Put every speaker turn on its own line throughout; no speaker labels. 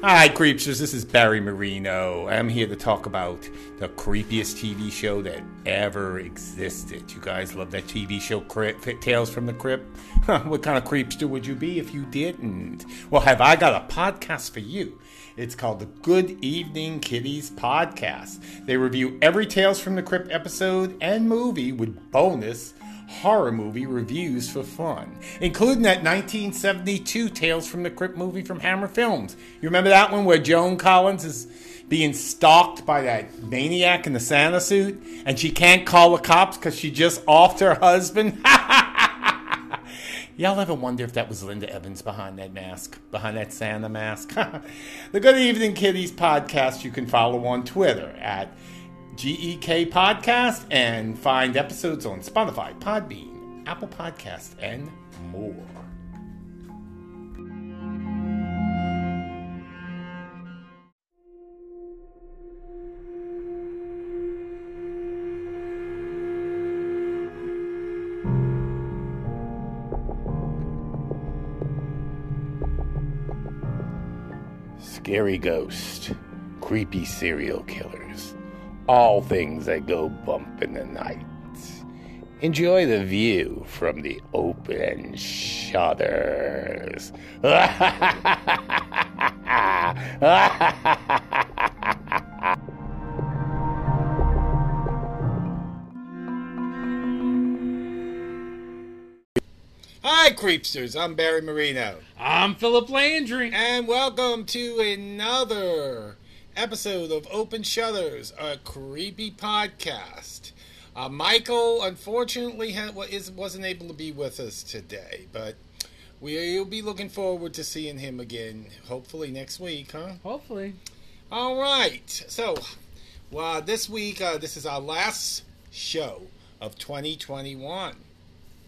Hi, creepsters. This is Barry Marino. I'm here to talk about the creepiest TV show that ever existed. You guys love that TV show, Crypt, Tales from the Crypt? what kind of creepster would you be if you didn't? Well, have I got a podcast for you? It's called the Good Evening Kiddies Podcast. They review every Tales from the Crypt episode and movie with bonus horror movie reviews for fun, including that 1972 Tales from the Crypt movie from Hammer Films. You remember that one where Joan Collins is being stalked by that maniac in the Santa suit and she can't call the cops because she just offed her husband? Y'all ever wonder if that was Linda Evans behind that mask, behind that Santa mask? the Good Evening Kiddies podcast you can follow on Twitter at GEK Podcast and find episodes on Spotify, Podbean, Apple Podcast, and more. Scary ghost, creepy serial killers all things that go bump in the night. Enjoy the view from the open shutters. Hi, creepsters. I'm Barry Marino.
I'm Philip Landry.
And welcome to another episode of Open Shutters, a creepy podcast. Uh, Michael, unfortunately, ha- wasn't able to be with us today, but we'll be looking forward to seeing him again, hopefully next week, huh?
Hopefully.
All right. So, well, this week, uh, this is our last show of 2021.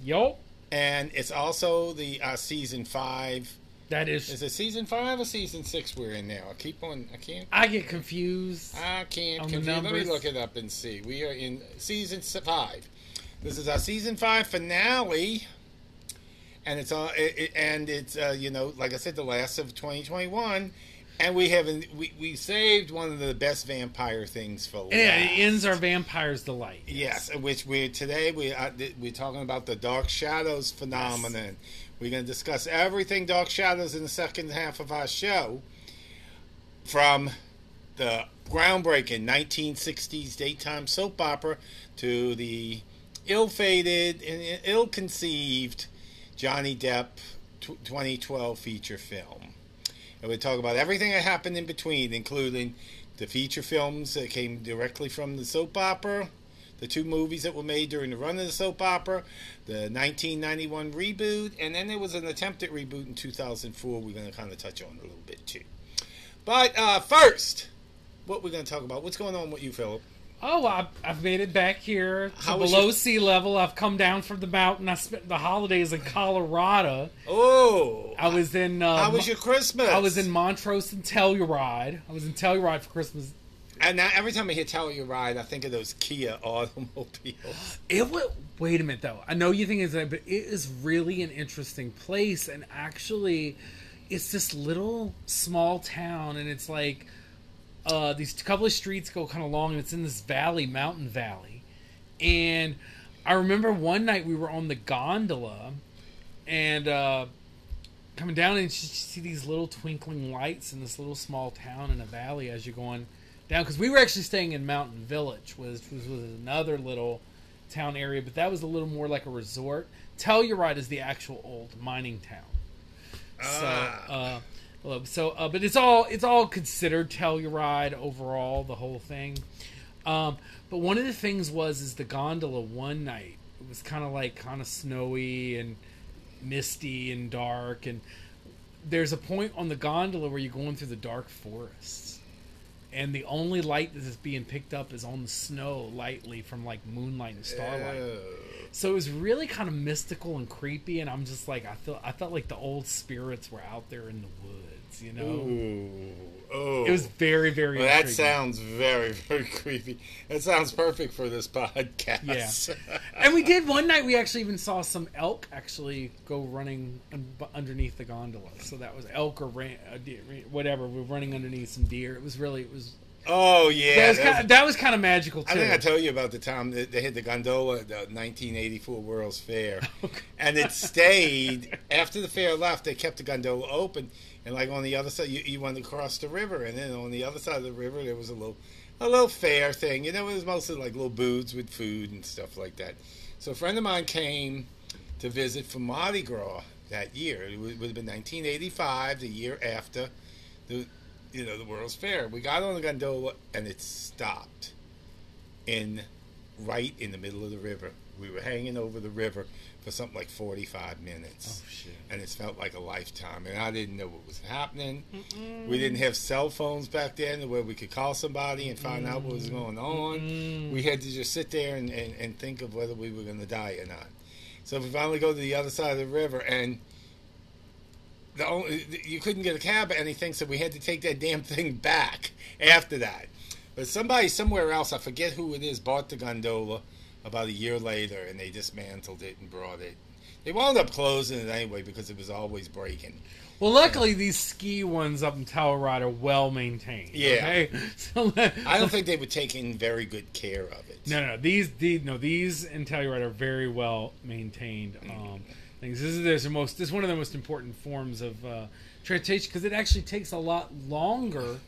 Yup.
And it's also the uh, season five
that is.
Is it season five or season six we're in now? I keep on. I can't.
I get confused.
I can't confuse. Let me look it up and see. We are in season five. This is our season five finale, and it's all. It, it, and it's uh, you know, like I said, the last of 2021. And we haven't we, we saved one of the best vampire things for last.
Yeah, it ends our vampire's delight.
Yes, yes which we today we uh, we're talking about the Dark Shadows phenomenon. Yes. We're going to discuss everything Dark Shadows in the second half of our show from the groundbreaking 1960s daytime soap opera to the ill-fated and ill-conceived Johnny Depp 2012 feature film. And we talk about everything that happened in between, including the feature films that came directly from the soap opera, the two movies that were made during the run of the soap opera, the 1991 reboot, and then there was an attempted reboot in 2004. We're going to kind of touch on a little bit too. But uh, first, what we're going to talk about? What's going on with you, Philip?
Oh, I've, I've made it back here to below your... sea level. I've come down from the mountain. I spent the holidays in Colorado.
Oh,
I was in.
Uh, How was your Christmas?
I was in Montrose and Telluride. I was in Telluride for Christmas
and now every time I hear Telluride, I think of those Kia automobiles.
It would wait a minute though. I know you think it's but it is really an interesting place, and actually, it's this little small town, and it's like uh, these couple of streets go kind of long, and it's in this valley, mountain valley, and I remember one night we were on the gondola, and. Uh, coming down and you see these little twinkling lights in this little small town in a valley as you're going down because we were actually staying in Mountain Village, which was, was another little town area, but that was a little more like a resort. Telluride is the actual old mining town. Ah. So, uh, so, uh, but it's all it's all considered Telluride overall, the whole thing. Um, but one of the things was is the gondola one night. It was kind of like kind of snowy and misty and dark, and there's a point on the gondola where you're going through the dark forests and the only light that is being picked up is on the snow lightly from like moonlight and starlight. So it was really kind of mystical and creepy, and I'm just like, I felt, I felt like the old spirits were out there in the woods, you know.
Ooh. Oh.
It was very, very.
Well, that sounds very, very creepy. That sounds perfect for this podcast.
Yeah. and we did one night. We actually even saw some elk actually go running un- underneath the gondola. So that was elk or ran, uh, deer, whatever. We're running underneath some deer. It was really, it was.
oh yeah.
that, was
that
kind of, that was kind of magical too.
I think I told you about the time that they hit the gondola at the 1984 World's Fair, and it stayed after the fair left. They kept the gondola open, and like on the other side, you, you went across the river, and then on the other side of the river there was a little a little fair thing. You know, it was mostly like little booths with food and stuff like that. So a friend of mine came to visit for Mardi Gras that year. It would, would have been 1985, the year after the you know the World's Fair. We got on the gondola and it stopped in right in the middle of the river. We were hanging over the river for something like 45 minutes.
Oh, shit.
And it felt like a lifetime. And I didn't know what was happening. We didn't have cell phones back then where we could call somebody and find out what was going on. We had to just sit there and, and, and think of whether we were going to die or not. So we finally go to the other side of the river and the only, you couldn't get a cab or anything, so we had to take that damn thing back after that. But somebody somewhere else, I forget who it is, bought the gondola about a year later, and they dismantled it and brought it. They wound up closing it anyway because it was always breaking.
Well, luckily these ski ones up in Telluride are well maintained.
Yeah.
Okay? So
I don't think they were taking very good care of it.
No, no, these, these, no, these in Telluride are very well maintained um, things. This is this are most, this is one of the most important forms of uh, transportation because it actually takes a lot longer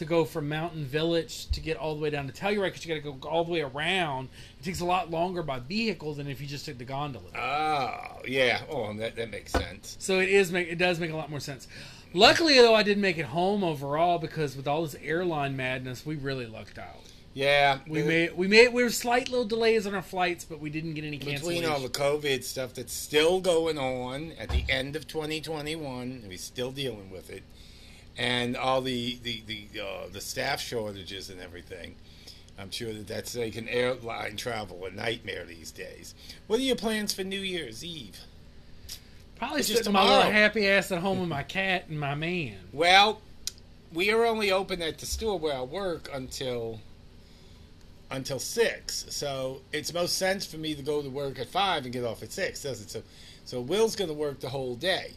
to go from Mountain Village to get all the way down to Telluride because you got to go all the way around. It takes a lot longer by vehicle than if you just took the gondola.
Oh, yeah. Oh, that, that makes sense.
So it is make it does make a lot more sense. Luckily, though, I did make it home overall because with all this airline madness, we really lucked out.
Yeah.
We made we made we were slight little delays on our flights, but we didn't get any cancellations.
between all the COVID stuff that's still going on at the end of 2021, we're still dealing with it, and all the the the, uh, the staff shortages and everything. I'm sure that that's like an airline travel a nightmare these days. What are your plans for New Year's Eve?
Probably
It's just
sitting my little happy ass at home with my cat and my man.
Well, we are only open at the store where I work until until six. So it's most sense for me to go to work at five and get off at six, doesn't it? So so Will's gonna work the whole day.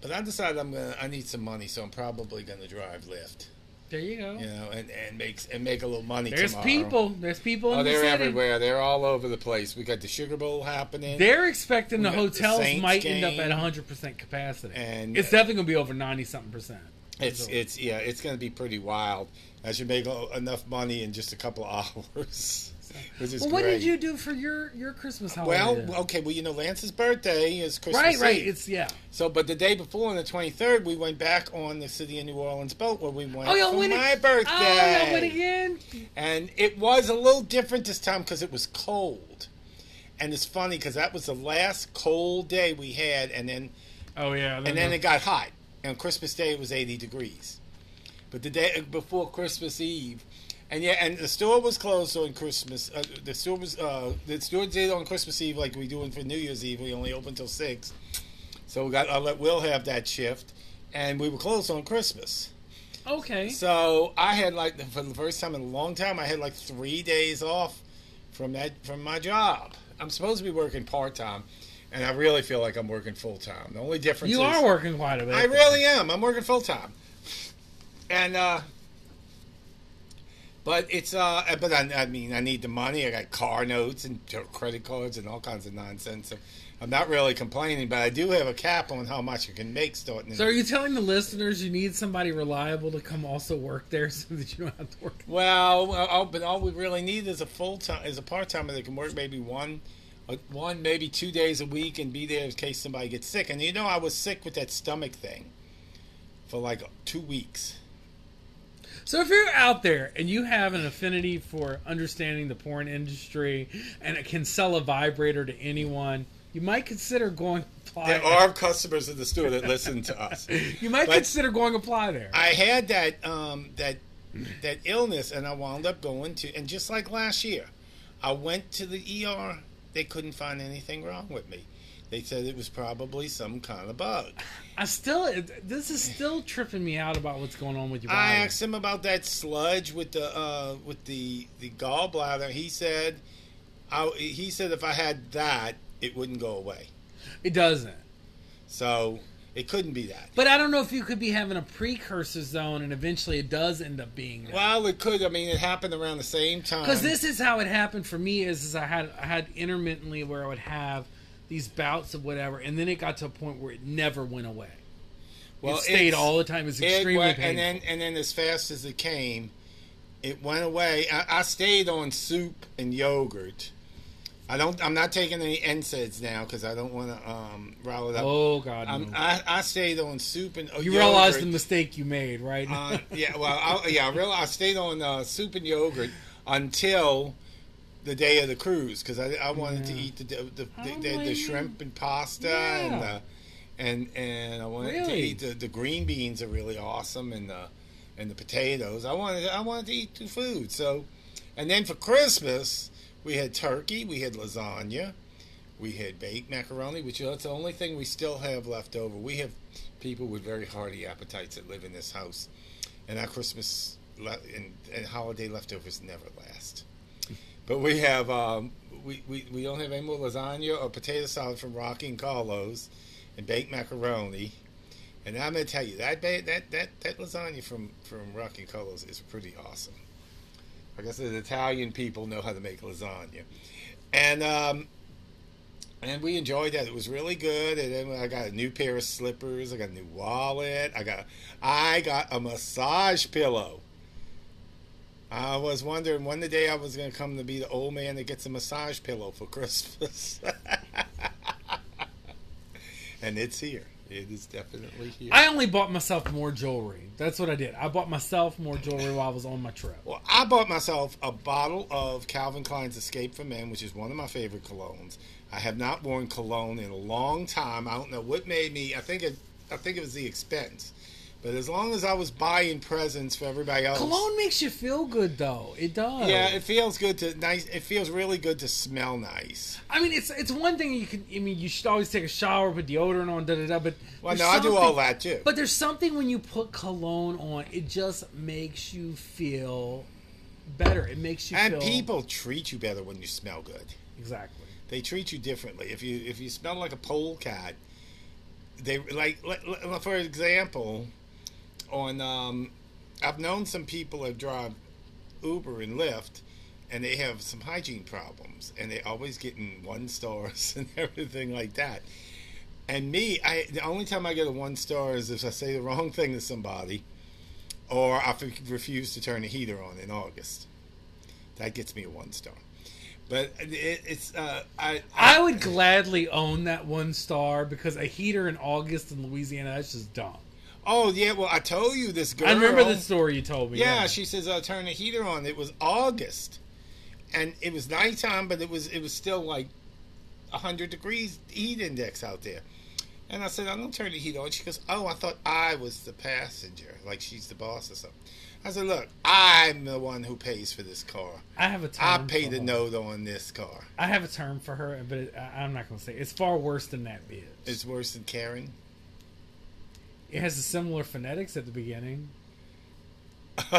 But I decided I'm gonna I need some money, so I'm probably gonna drive Lyft.
There you go.
You know, and, and make and make a little money
There's
tomorrow.
people. There's people in
Oh,
the
they're
city.
everywhere. They're all over the place. We got the Sugar Bowl happening.
They're expecting the
We the
hotels
Saints
might end up at 100 percent capacity,
And-
it's uh, definitely gonna be over 90 something percent.
It's
So-
it's yeah, it's going to be pretty wild. I should make enough money in just a couple of hours, which is
Well, what
great.
did you do for your your Christmas holiday?
Well,
then?
okay, well you know Lance's birthday is Christmas
right, right. It's yeah.
so, but the day before, on the twenty third, we went back on the City of New Orleans boat where we went
Oh, y'all
for
went
my
ag-
birthday.
Oh, y'all went again.
And it was a little different this time because it was cold. And it's funny because that was the last cold day we had, and then
Oh yeah.
and then it got hot. And on Christmas Day it was 80 degrees. But the day before Christmas Eve, and yeah, and the store was closed on Christmas. Uh, the store was uh, the store did on Christmas Eve like we doing for New Year's Eve. We only open till six, so we got I let Will have that shift, and we were closed on Christmas.
okay.
So I had like for the first time in a long time, I had like three days off from that from my job. I'm supposed to be working part time, and I really feel like I'm working full time. The only difference
You
is
are working quite a bit.
I really am. I'm working full time, and uh, but it's uh, but I, I mean, I need the money. I got car notes and credit cards and all kinds of nonsense. So I'm not really complaining, but I do have a cap on how much I can make starting.
So are you telling the listeners you need somebody reliable to come also work there so that you don't have to work?
Well, all, but all we really need is a full time, is a part timer that can work maybe one, uh, one maybe two days a week and be there in case somebody gets sick. And you know, I was sick with that stomach thing for like two weeks.
So if you're out there and you have an affinity for understanding the porn industry and it can sell a vibrator to anyone, you might consider going apply.
There are customers at the store that listen to us.
you might
But-
consider going apply there.
I had that um, that that illness, and I wound up going to, and just like last year, I went to the ER they couldn't find anything wrong with me. They said it was probably some kind of bug.
I still, this is still tripping me out about what's going on with your body.
I asked him about that sludge with the uh, with the the gallbladder. He said, I, he said if I had that, it wouldn't go away.
It doesn't.
So it couldn't be that.
But I don't know if you could be having a precursor zone and eventually it does end up being that.
Well, it could. I mean, it happened around the same time.
Because this is how it happened for me. Is, is I had I had intermittently where I would have these bouts of whatever, and then it got to a point where it never went away. Well, it stayed all the time. It's extremely it went,
painful. And then, and then as fast as it came, it went away. I, I stayed on soup and yogurt. I don't. I'm not taking any NSAIDs now because I don't want to um, rile it up.
Oh God!
No. I, I stayed on soup and
you yogurt. realized the mistake you made, right?
uh, yeah. Well, I, yeah. I realized I stayed on uh, soup and yogurt until the day of the cruise because I, I wanted yeah. to eat the the, the, the, the shrimp and pasta yeah. and the, and and I wanted really? to eat the, the green beans are really awesome and the and the potatoes. I wanted I wanted to eat the food. So, and then for Christmas we had turkey, we had lasagna, we had baked macaroni, which that's the only thing we still have left over. We have people with very hearty appetites that live in this house, and our Christmas and, and holiday leftovers never last. But we have um, we, we, we don't have any more lasagna or potato salad from Rocky and Carlo's, and baked macaroni. And I'm gonna tell you that that that that lasagna from from Rocky and Carlo's is pretty awesome. I said, Italian people know how to make lasagna, and um, and we enjoyed that. It was really good. And then I got a new pair of slippers. I got a new wallet. I got I got a massage pillow. I was wondering when the day I was going to come to be the old man that gets a massage pillow for Christmas. and it's here. It is definitely here.
I only bought myself more jewelry. That's what I did. I bought myself more jewelry while I was on my trip.
Well, I bought myself a bottle of Calvin Klein's Escape for Men, which is one of my favorite colognes. I have not worn cologne in a long time. I don't know what made me. I think it. I think it was the expense. But as long as I was buying presents for everybody else,
cologne makes you feel good, though. It does.
Yeah, it feels good to nice. It feels really good to smell nice.
I mean, it's it's one thing you can. I mean, you should always take a shower, put deodorant on, da da da. But
well, no, I do all that too.
But there's something when you put cologne on, it just makes you feel better. It makes you.
And
feel...
people treat you better when you smell good.
Exactly.
They treat you differently. If you if you smell like a polecat, they like, like for example on um, I've known some people that drive Uber and Lyft and they have some hygiene problems and they always getting one stars and everything like that. And me, I the only time I get a one star is if I say the wrong thing to somebody or I refuse to turn the heater on in August. That gets me a one star. But it, it's uh, I,
I, I would gladly own that one star because a heater in August in Louisiana that's just dumb.
Oh yeah, well I told you this girl. I
remember the story you told me.
Yeah, yeah. she says I'll turn the heater on. It was August, and it was nighttime, but it was it was still like hundred degrees heat index out there. And I said I don't turn the heat on. She goes, Oh, I thought I was the passenger, like she's the boss or something. I said, Look, I'm the one who pays for this car.
I have a term.
I pay the note on this car.
I have a term for her, but it, I'm not going to say it. it's far worse than that bitch.
It's worse than Karen.
It has a similar phonetics at the beginning.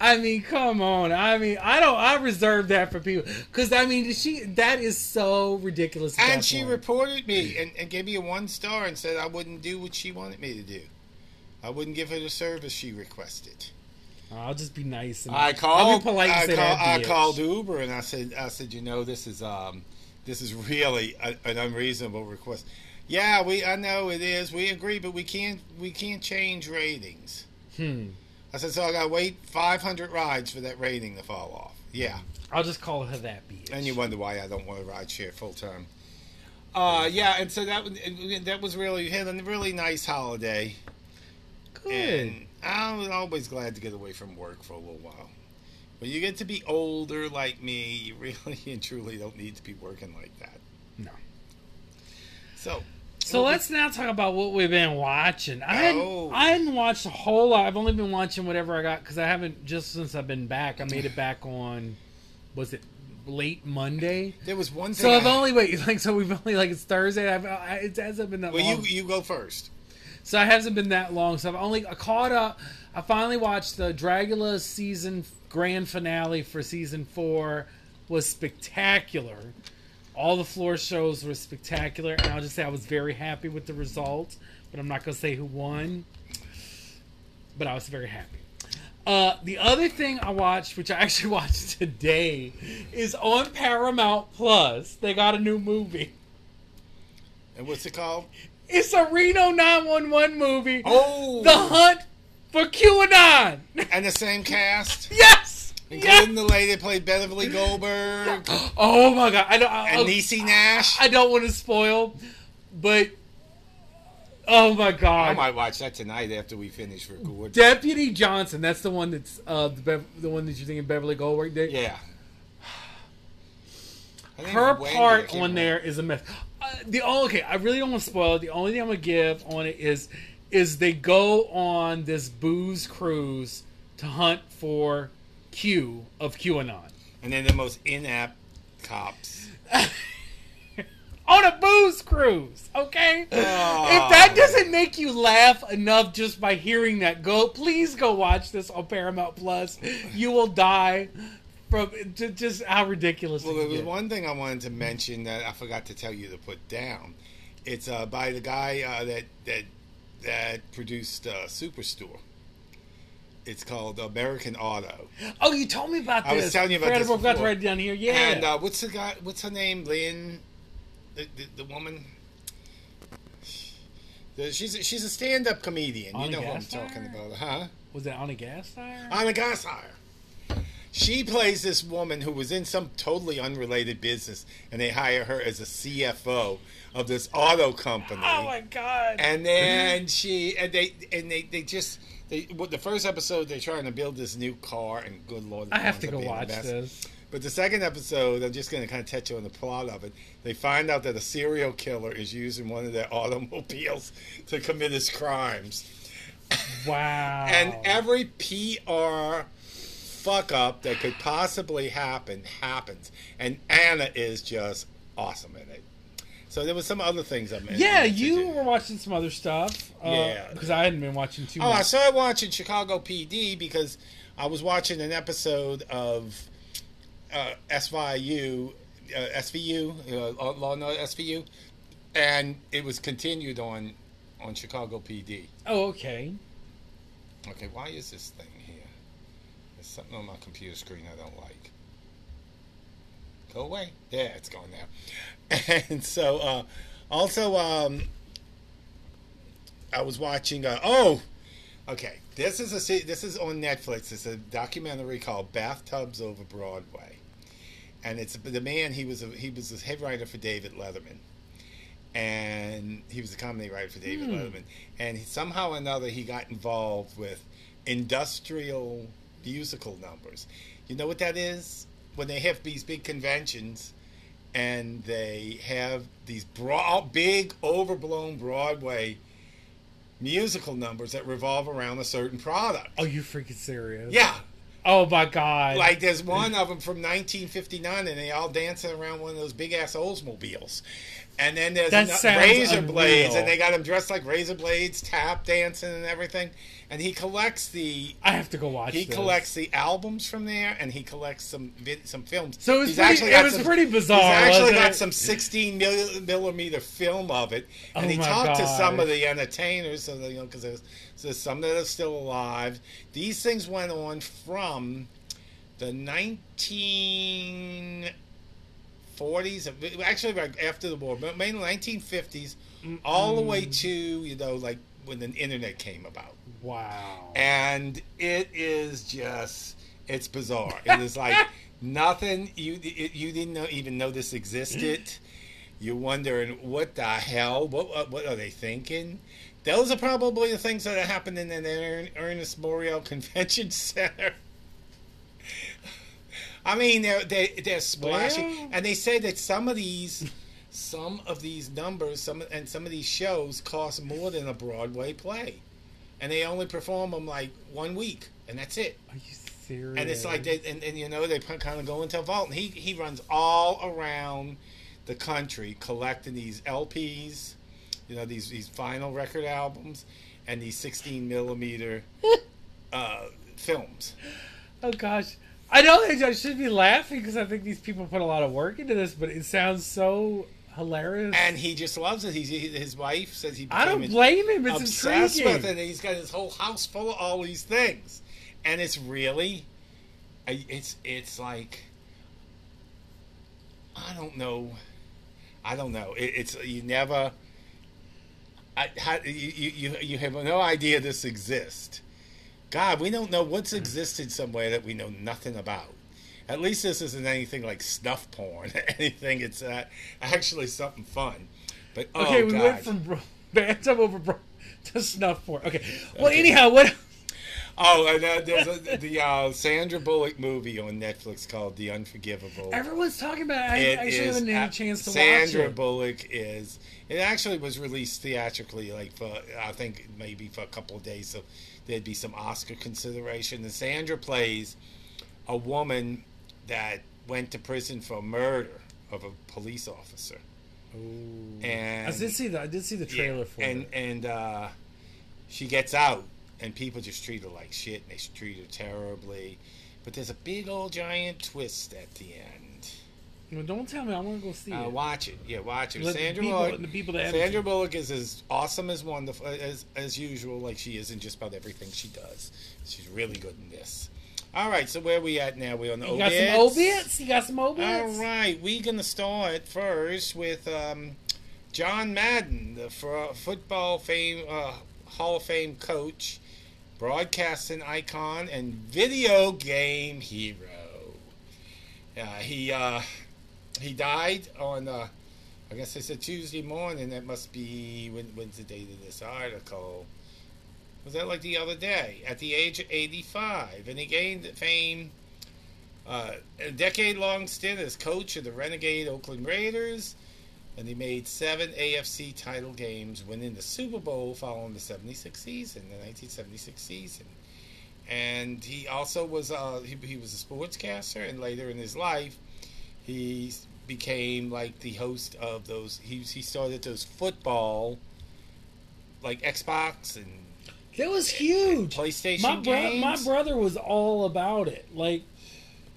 I mean, come on. I mean, I don't. I reserve that for people because I mean, she that is so ridiculous.
And she point. reported me and, and, gave me a one star and said I wouldn't do what she wanted me to do. I wouldn't give her the service she requested.
I'll just be nice.
And I called. polite I, call, I called Uber and I said, I said, you know, this is um, this is really a, an unreasonable request. Yeah, we I know it is. We agree, but we can't we can't change ratings.
Hmm.
I said so. I gotta wait 500 rides for that rating to fall off. Yeah.
I'll just call her that bitch.
And you wonder why I don't want to ride share full time. Uh, yeah, and so that that was really had a really nice holiday.
Good.
And I was always glad to get away from work for a little while. When you get to be older like me, you really and truly don't need to be working like that.
No.
So
so let's now talk about what we've been watching. I hadn't, oh. I hadn't watched a whole lot. I've only been watching whatever I got because I haven't just since I've been back. I made it back on was it late Monday?
There was one thing.
So I've
I-
only wait like so we've only like it's Thursday. I've, I, it hasn't been that
well,
long.
you you go first.
So it hasn't been that long. So I've only I caught up. I finally watched the Dragula season grand finale for season four. Was spectacular. All the floor shows were spectacular, and I'll just say I was very happy with the result. But I'm not gonna say who won. But I was very happy. Uh, the other thing I watched, which I actually watched today, is on Paramount Plus. They got a new movie.
And what's it called?
It's a Reno 911 movie.
Oh,
The Hunt for QAnon.
and the same cast,
yes.
Including
Yes.
the lady that played Beverly Goldberg
Oh my god! I don't. I,
and Niecy Nash.
I don't want to spoil, but oh my god!
I might watch that tonight after we finish recording.
Deputy Johnson. That's the one that's uh, the Bev- the one that you're thinking Beverly Goldberg did.
Yeah.
Her part on there is a mess. Uh, the only okay, I really don't want to spoil it. The only thing I'm gonna give on it is is they go on this booze cruise to hunt for Q of QAnon.
And then the most inept cops.
on a booze cruise, okay?
Oh.
if that doesn't make you laugh enough just by hearing that, go please go watch this on Paramount Plus. You will die from just how ridiculous
Well,
it
there was
get.
one thing I wanted to mention that I forgot to tell you to put down. It's uh, by the guy uh, that that that produced uh, Superstore. It's called American Auto.
Oh, you told me about this.
I was telling you about
Forgot
this before.
write it down here. Yeah.
And uh, what's the guy? What's her name? Lynn, the the, the woman. She's a, she's a stand-up comedian.
Ana
you know who I'm talking about, huh?
Was that on a gas fire?
Ana Gasteyer. She plays this woman who was in some totally unrelated business, and they hire her as a CFO of this auto company.
oh my god.
And then she and they and they they just they well, the first episode they're trying to build this new car, and good lord,
I have to go watch this.
But the second episode, I'm just going to kind of touch on the plot of it. They find out that a serial killer is using one of their automobiles to commit his crimes.
Wow.
And every PR fuck up that could possibly happen happens. And Ana is just awesome in it. So there was some other things I mentioned.
yeah, you were watching some other stuff. Uh,
Yeah.
Because I hadn't been watching too much.
Oh, I started watching Chicago PD because I was watching an episode of uh, SVU, uh, SVU, uh, Law and Order SVU, and it was continued on on Chicago PD.
Oh, okay.
Okay, why is this thing here? There's something on my computer screen I don't like. Go away. Yeah, it's gone now. And so, uh, also, um, I was watching. Uh, oh, okay. This is a this is on Netflix. It's a documentary called "Bathtubs Over Broadway," and it's the man. He was a, he was a head writer for David Letterman, and he was a comedy writer for David Letterman. And he, somehow or another, he got involved with industrial musical numbers. You know what that is? When they have these big conventions and they have these broad, big, overblown Broadway musical numbers that revolve around a certain product.
Oh, you freaking serious?
Yeah,
Oh my god.
like there's one of them from 1959, and they all dancing around one of those big ass Oldsmobiles. And then there's razor
unreal.
blades, and they got him dressed like razor blades, tap dancing and everything. And he collects the
I have to go watch.
he
this.
collects the albums from there, and he collects some some films.
So it was
He's
pretty-
actually
it was
some-
pretty bizarre,
He's actually got
it?
some 16 millimeter film of it, and
Oh
he talked to some of the entertainers, so that, you know, because there's, there's some that are still alive. These things went on from the 1940s, actually right after the war, but mainly 1950s, all the way to you know like when the internet came about
Wow.
and it is just it's bizarre. It is like nothing you you didn't know, even know this existed. You're wondering what the hell, what what, what are they thinking? Those are probably the things that are happening in the Ernest Morial Convention Center. I mean, they're they, they're splashing,
Well-
and they say that some of these, some of these numbers, some and some of these shows cost more than a Broadway play, and they only perform them like one week, and that's it.
Are you serious.
and it's like they and, and you know they kind of go into a vault, and he he runs all around the country collecting these LPs, you know these these vinyl record albums, and these 16 millimeter uh, films.
Oh gosh, I know I should be laughing because I think these people put a lot of work into this, but it sounds so hilarious.
And he just loves it. He's he, his wife says he.
I don't blame him. It's
obsessed
intriguing.
with it. And he's got his whole house full of all these things, and it's really, it's it's like, I don't know, I don't know. It, it's you never. I, you you you have no idea this exists. God, we don't know what's existed somewhere that we know nothing about. At least this isn't anything like snuff porn. anything. It's uh, actually something fun. But oh
okay, we
God.
went from bro- bathtub over bro- to snuff porn. Okay, well,
Okay.
anyhow, what?
Oh, and uh, there's a, the uh, Sandra Bullock movie on Netflix called The Unforgivable.
Everyone's talking about. It. I
It
actually haven't had
a-
a chance to
Sandra
watch it.
Sandra Bullock is. It actually was released theatrically, like for I think maybe for a couple of days, so there'd be some Oscar consideration. And Sandra plays a woman that went to prison for murder of a police officer,
Ooh.
and
I did see the I did see the trailer
Yeah,
for
and
it.
and uh, she gets out, and people just treat her like shit, and they treat her terribly. But there's a big old giant twist at the end.
Well, don't tell me. I want to go see
Uh,
it.
watch it, yeah, watch it.
Let the
Sandra
people-
Bullock.
the people that
Sandra Bullock is as awesome as wonderful as as usual, like she is in just about everything she does. She's really good in this. All right, so where we at now? We on the
You got some
obits?
obits? You got some obits?
All right, we're gonna start first with um, John Madden, the fo- football fame uh, Hall of Fame coach, broadcasting icon, and video game hero. Uh, he uh, he died on uh, I guess it's a Tuesday morning. That must be when, when's the date of this article? Was that like the other day? At the age of 85, and he gained fame uh, a decade long stint as coach of the renegade Oakland Raiders, and he made seven AFC title games, winning the Super Bowl following the 76 season, the 1976 season. And he also was uh, he, he was a sportscaster, and later in his life, he became like the host of those. He he started those football, like Xbox and
That was huge.
PlayStation
My, bro-
games.
my brother was all about it. Like,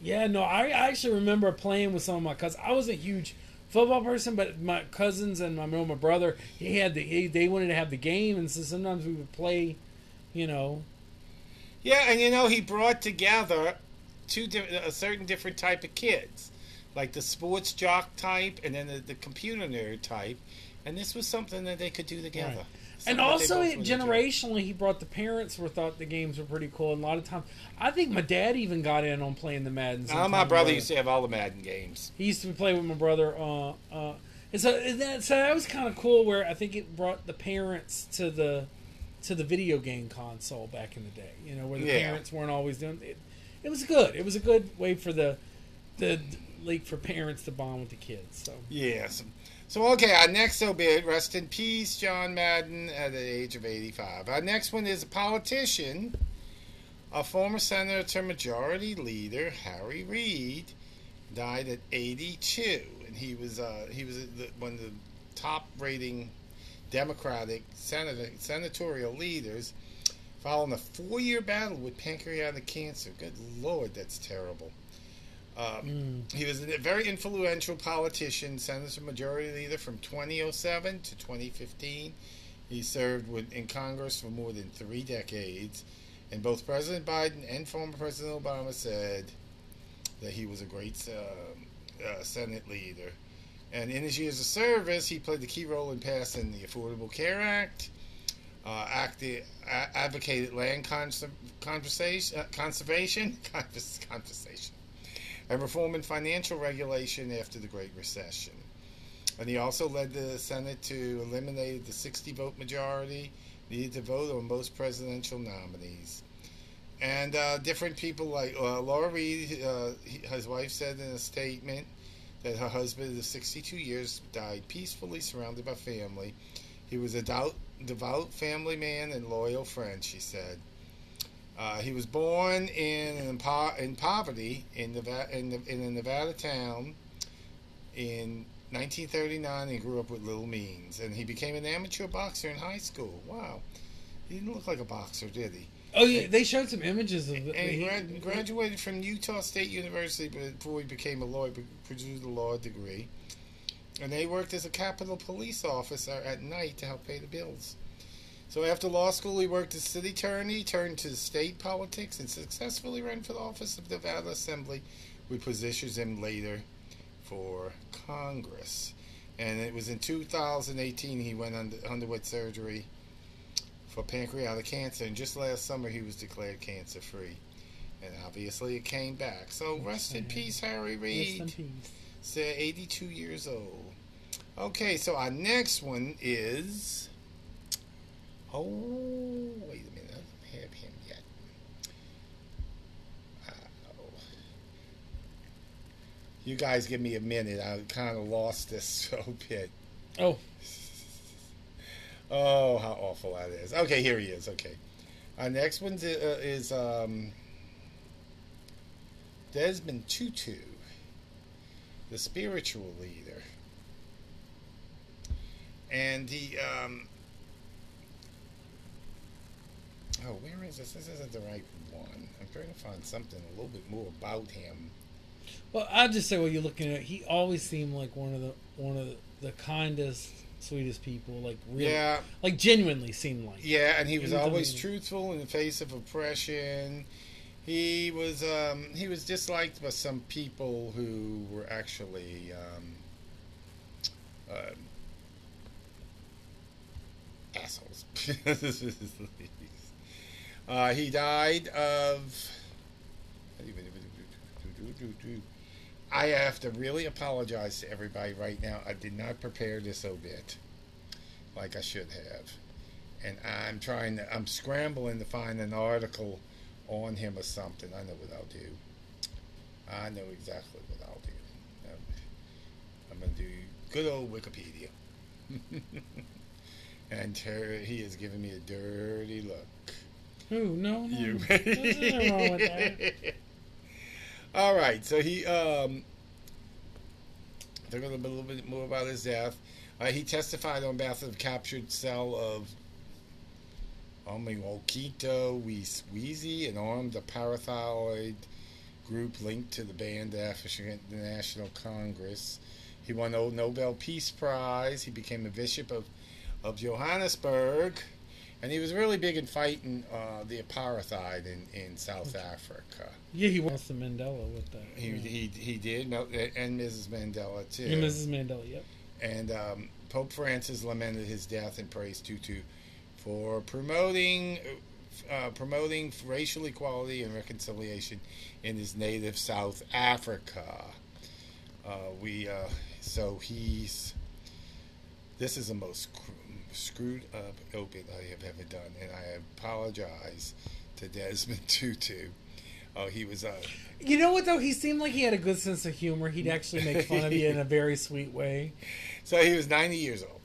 yeah, no, I I actually remember playing with some of my cousins. I was a huge football person, but my cousins and my, my brother, he had the he, they wanted to have the game, and so sometimes we would play, you know.
Yeah, and you know he brought together two di- a certain different type of kids, like the sports jock type and then the, the computer nerd type, and this was something that they could do together.
Right. And also, it, generationally, he brought the parents were thought the games were pretty cool. And a lot of times, I think my dad even got in on playing the Madden.
Uh, my brother used to have all the Madden games.
He used to play with my brother. Uh, uh, and so and that so that was kind of cool. Where I think it brought the parents to the to the video game console back in the day. You know, where the
Yeah.
parents weren't always doing it. It was good. It was a good way for the the like for parents to bond with the kids. So
Yes. So okay, our next obit, rest in peace, John Madden, at the age of 85. Our next one is a politician, a former senator, majority leader, Harry Reid, died at 82, and he was uh, he was one of the top rating Democratic senator, senatorial leaders, following a four year battle with pancreatic cancer. Good lord, that's terrible. Um, He was a very influential politician, senator majority leader from 2007 to 2015. He served with, in Congress for more than three decades, and both President Biden and former President Obama said that he was a great uh, uh, Senate leader. And in his years of service, he played the key role in passing the Affordable Care Act, uh, acted, a- advocated land conser- conversation, uh, conservation, convers- conversation, and reforming financial regulation after the Great Recession. And he also led the Senate to eliminate the 60 vote majority needed to vote on most presidential nominees. And uh, different people like uh, Landra Reid, uh, his wife said in a statement that her husband of 62 years died peacefully surrounded by family. He was a devout, devout family man and loyal friend, she said. Uh, he was born in in, po- in poverty in Nevada, in, the, in a Nevada town in 1939 and grew up with little means. And he became an amateur boxer in high school. Wow. He didn't look like a boxer, did he?
Oh yeah, they showed some images of it.
And he
He-
grad- graduated from Utah State University before he became a lawyer, pursued a law degree. And they worked as a Capitol Police officer at night to help pay the bills. So after law school, he worked as city attorney, turned to state politics, and successfully ran for the office of Nevada Assembly, which positions him later for Congress. And it was in 2018 he went under, underwent surgery for pancreatic cancer, and just last summer he was declared cancer free. And obviously it came back. So rest in peace, Harry Reid.
Rest in peace.
Said 82 years old. Okay, so our next one is. Oh, wait a minute. I don't have him yet. Oh. You guys give me a minute. I kind of lost this so bit.
Oh,
Oh, how awful that is. Okay, here he is. Okay. Our next one is, uh, is um, Desmond Tutu, the spiritual leader. And he, um, oh, where is this? This isn't the right one. I'm trying to find something a little bit more about him.
well, I'll just say what you're looking at. He always seemed like one of the one of the, the kindest, sweetest people. Like really,
Yeah,
like genuinely seemed like.
Yeah, and he was
was
always
amazing.
truthful in the face of oppression. He was um, he was disliked by some people who were actually um, uh, assholes. uh, he died of. I have to really apologize to everybody right now. I did not prepare this obit like I should have and I'm trying to, I'm scrambling to find an article on him or something. I know what I'll do. I know exactly what I'll do. Um, I'm going to do good old Wikipedia. and he has given me a dirty look.
Who? No, no.
You.
There's wrong with that.
All right, so he um, talk a little bit, more about his death. Uh, he testified on behalf of the captured cell of Omiwokito Wheezy, an armed parathyroid group linked to the banned African National Congress. He won the Nobel Peace Prize. He became a bishop of, of Johannesburg. And he was really big in fighting uh, the apartheid in, in South Africa.
Yeah, he the Mandela with that.
He,
yeah.
he, he did, Mel- and Mrs. Mandela too.
And Mrs. Mandela. Yep.
And um, Pope Francis lamented his death and praised Tutu for promoting uh, promoting racial equality and reconciliation in his native South Africa. Uh, we uh, so he's this is the most screwed up obit I have ever done, and I apologize to Desmond Tutu. Oh, he was uh,
You know what though? He seemed like he had a good sense of humor. He'd actually make fun of you in a very sweet way.
So he was 90 years old.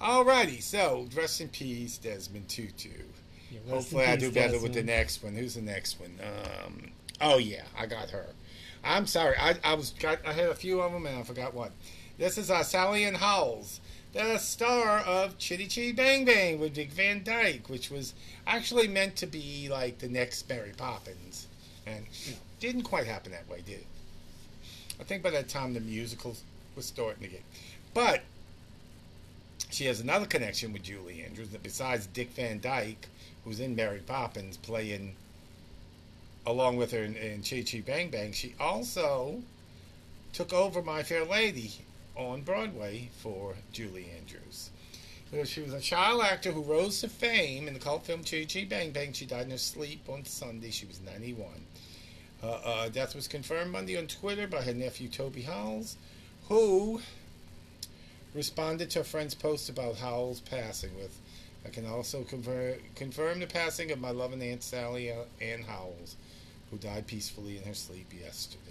Alrighty, so rest in peace, Desmond Tutu.
Yeah,
Hopefully, I do better with the next one. Who's the next one? Um, oh yeah, I got her. I'm sorry, I, I was got I had a few of them and I forgot one. This is uh, Sally Ann Howells, the star of Chitty Chitty Bang Bang with Dick Van Dyke, which was actually meant to be like the next Mary Poppins, and know, didn't quite happen that way, did it? I think by that time the musicals was starting to get, but she has another connection with Julie Andrews that besides Dick Van Dyke, who's in Mary Poppins, playing along with her in, in Chitty Chitty Bang Bang, she also took over My Fair Lady on Broadway for Julie Andrews. She was a child actor who rose to fame in the cult film Chitty Chitty Bang Bang. She died in her sleep on Sunday. She was 91. Her uh, death was confirmed Monday on Twitter by her nephew Toby Howells, who responded to a friend's post about Howell's passing with, I can also confirm, confirm the passing of my loving Aunt Sally Ann Howells, who died peacefully in her sleep yesterday.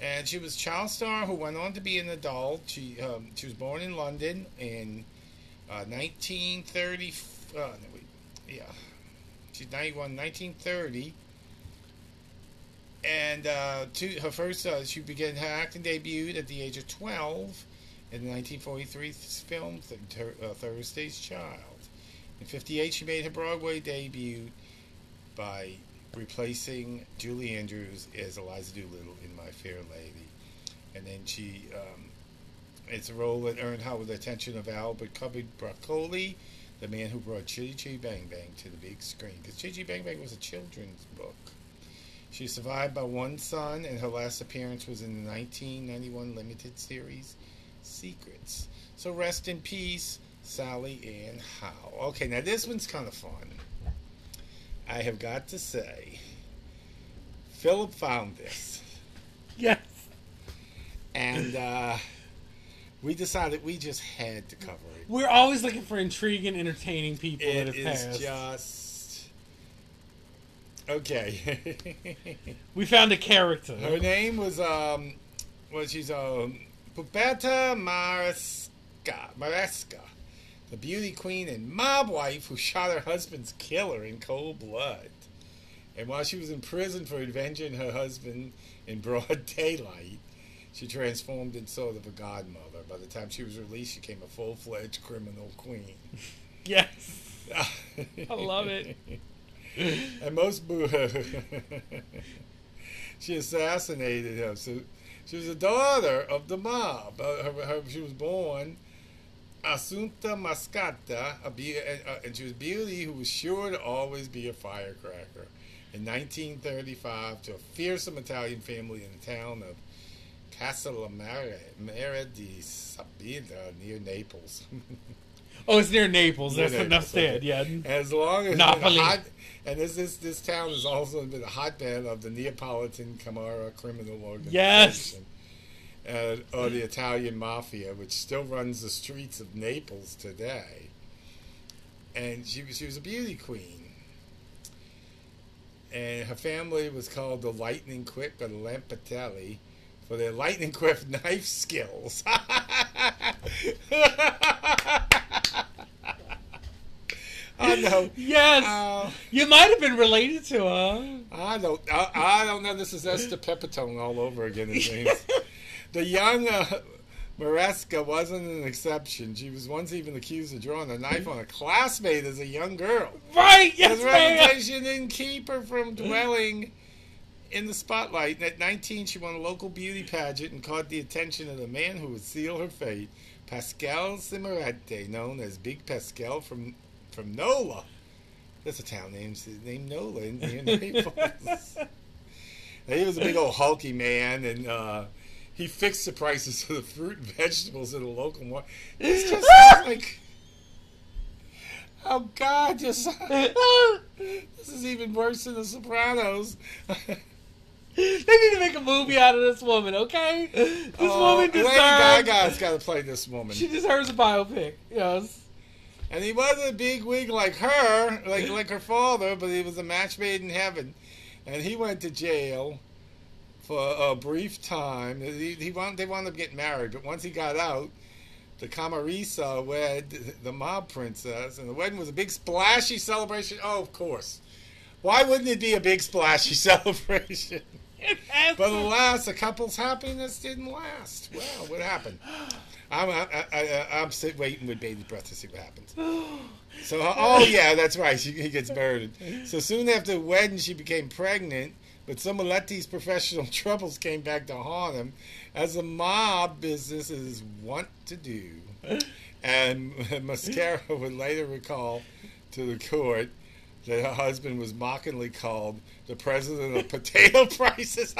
And she was a child star who went on to be an adult. She um, she was born in London in uh, 1930. Uh, no, wait, yeah, She's 91, 1930. And uh, her first, uh, she began her acting debut at the age of 12 in the 1943 film Th- uh, Thursday's Child. In 58, she made her Broadway debut by replacing Julie Andrews as Eliza Doolittle in My Fair Lady. And then she, um, it's a role that earned her the attention of Albert Cubby Broccoli, the man who brought Chitty Chitty Bang Bang to the big screen. Because Chitty Chitty Bang Bang was a children's book. She survived by one son, and her last appearance was in the 1991 limited series Secrets. So rest in peace, Sally Ann Howe. Okay, now this one's kind of fun. I have got to say, Philip found this.
Yes.
And uh, we decided we just had to cover it.
We're always looking for intriguing, entertaining people
It
that have
is
passed.
just. Okay.
We found a character.
Her name was, um, well, she's, um, Pupetta Maresca, Maresca, the beauty queen and mob wife who shot her husband's killer in cold blood. And while she was in prison for avenging her husband in broad daylight, she transformed into sort of a godmother. By the time she was released, she became a full fledged criminal queen.
Yes. I love it.
and most boo she assassinated him. So she was a daughter of the mob. Uh, her, her, she was born Assunta Maresca, a be- and she was Beauty, who was sure to always be a firecracker. In 1935, to a fearsome Italian family in the town of Castellamare Mare di Sabina near Naples.
Oh, it's near Naples.
Near
That's enough said. Yeah.
as long as
Napoli.
hot, and this this this town has also been a hotbed of the Neapolitan Camorra criminal organization.
Yes.
Uh, or the Italian mafia, which still runs the streets of Naples today. And she was she was a beauty queen. And her family was called the Lightning Quick or the Lampatelli for their lightning quick knife skills. I know.
Yes.
Uh,
you might have been related to her.
I don't. I, I don't know. This is Esther Pepitone all over again. It seems. The young uh, Maresca wasn't an exception. She was once even accused of drawing a knife on a classmate as a young girl.
Right. Yes,
His reputation didn't keep her from dwelling in the spotlight. And at 19, she won a local beauty pageant and caught the attention of the man who would seal her fate, Pascal Simonetti, known as Big Pascal from from Nola. That's a town named named Nola in near Naples. He was a big old hulky man, and uh, he fixed the prices of the fruit and vegetables in the local market. This just like. Oh God! Just this is even worse than The Sopranos.
They need to make a movie out of this woman, okay? This
Oh,
woman
Lady. Gaga's got to play this woman,
She deserves a biopic. Yes.
and he wasn't a big wig like her, like like her father, but he was a match made in heaven, and he went to jail for a brief time. He, he wanted, they wound up getting married, but once he got out, the Camarisa wed the mob princess, and the wedding was a big splashy celebration. Oh, of course. Why wouldn't it be a big splashy celebration? But alas, the couple's happiness didn't last. Well, what happened? I'm I, I, I'm sit, waiting with bated breath to see what happens. So, oh yeah, that's right. She, he gets murdered. So soon after the wedding, she became pregnant. But some of Letty's professional troubles came back to haunt him, as the mob businesses want to do. And Maresca would later recall to the court that her husband was mockingly called the president of potato prices.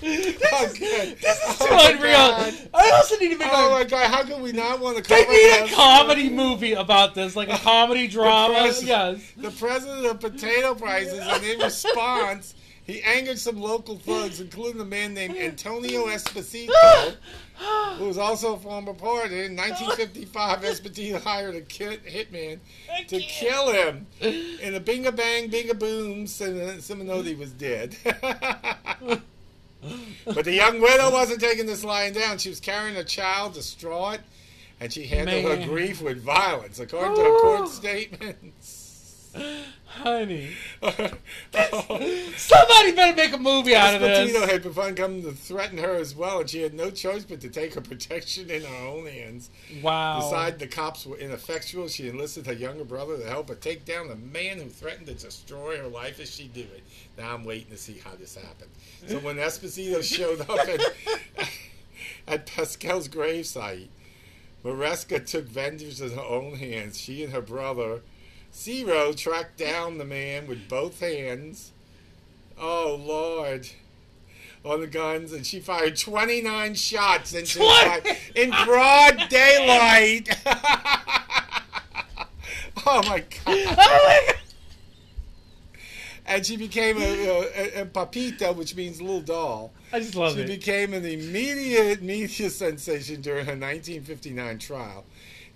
Oh, good.
This is oh too
Oh, my
unreal. I also need to make
Oh
a.
my god, how can we not want to
They need a comedy movie about this, like a comedy drama.
pres-
Yes.
The president of potato prices, and in response, he angered some local thugs, including a man named Antonio Esposito, who was also a former partner. In 1955, Esposito hired a kid, hitman to kill him. In a binga bang, binga boom, Sim- Simonetti was dead. but the young widow wasn't taking this lying down. She was carrying a child, distraught, and she handled her grief with violence, according to her court statements.
Honey. Somebody better make a movie out of this.
had begun coming to threaten her as well, and she had no choice but to take her protection in her own hands.
Wow.
Decided the cops were ineffectual. She enlisted her younger brother to help her take down the man who threatened to destroy her life as she do it. Now I'm waiting to see how this happened. So when Esposito showed up at, at Pascal's gravesite, Maresca took vengeance in her own hands. She and her brother, Zero, tracked down the man with both hands. Oh, Lord. On the guns, and she fired 29 shots into in broad daylight. oh my god!
Oh my God.
And she became a, a, a papita, which means little doll.
I just love
She
it.
She became an immediate media sensation during her 1959 trial,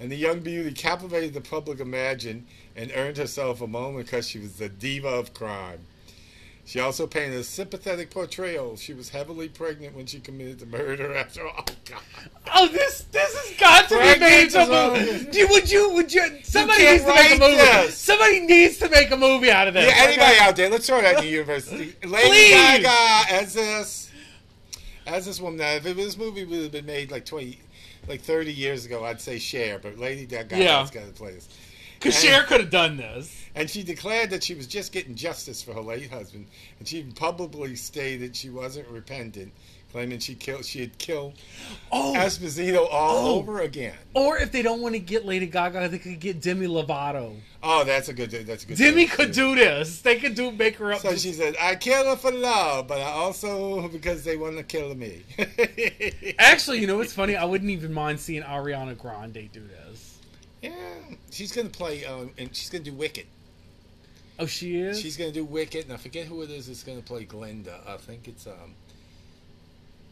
and the young beauty captivated the public imagine and earned herself a moment because she was the diva of crime. She also painted a sympathetic portrayal. She was heavily pregnant when she committed the murder. After all, oh God.
Oh, this this has got to be made into a movie. You- Would you? Would you? Somebody
can't
needs to make a movie.
this.
Somebody needs to make a movie out of this.
Yeah, anybody
okay?
out there, let's throw that in the university. Lady
Please.
Gaga as this, as this woman. Now, if this movie would have been made like twenty, like thirty years ago, I'd say Cher, but Lady Gaga
Yeah.
has got to play this.
Because Cher could have done this.
And she declared that she was just getting justice for her late husband, and she even publicly stated she wasn't repentant, claiming she killed, she had killed
Oh,
Esposito all
Oh.
over again.
or if they don't want to get Lady Gaga, they could get Demi Lovato.
Oh, that's a good. That's a good.
Demi could
too.
do this. They could do make her up.
So she said, "I kill her for love, but I also because they want to kill me."
Actually, you know what's funny? I wouldn't even mind seeing Ariana Grande do this.
yeah, she's gonna play, um, and she's gonna do Wicked.
Oh, she is.
She's gonna do Wicked, and I forget who it is that's gonna play Glinda. I think it's um.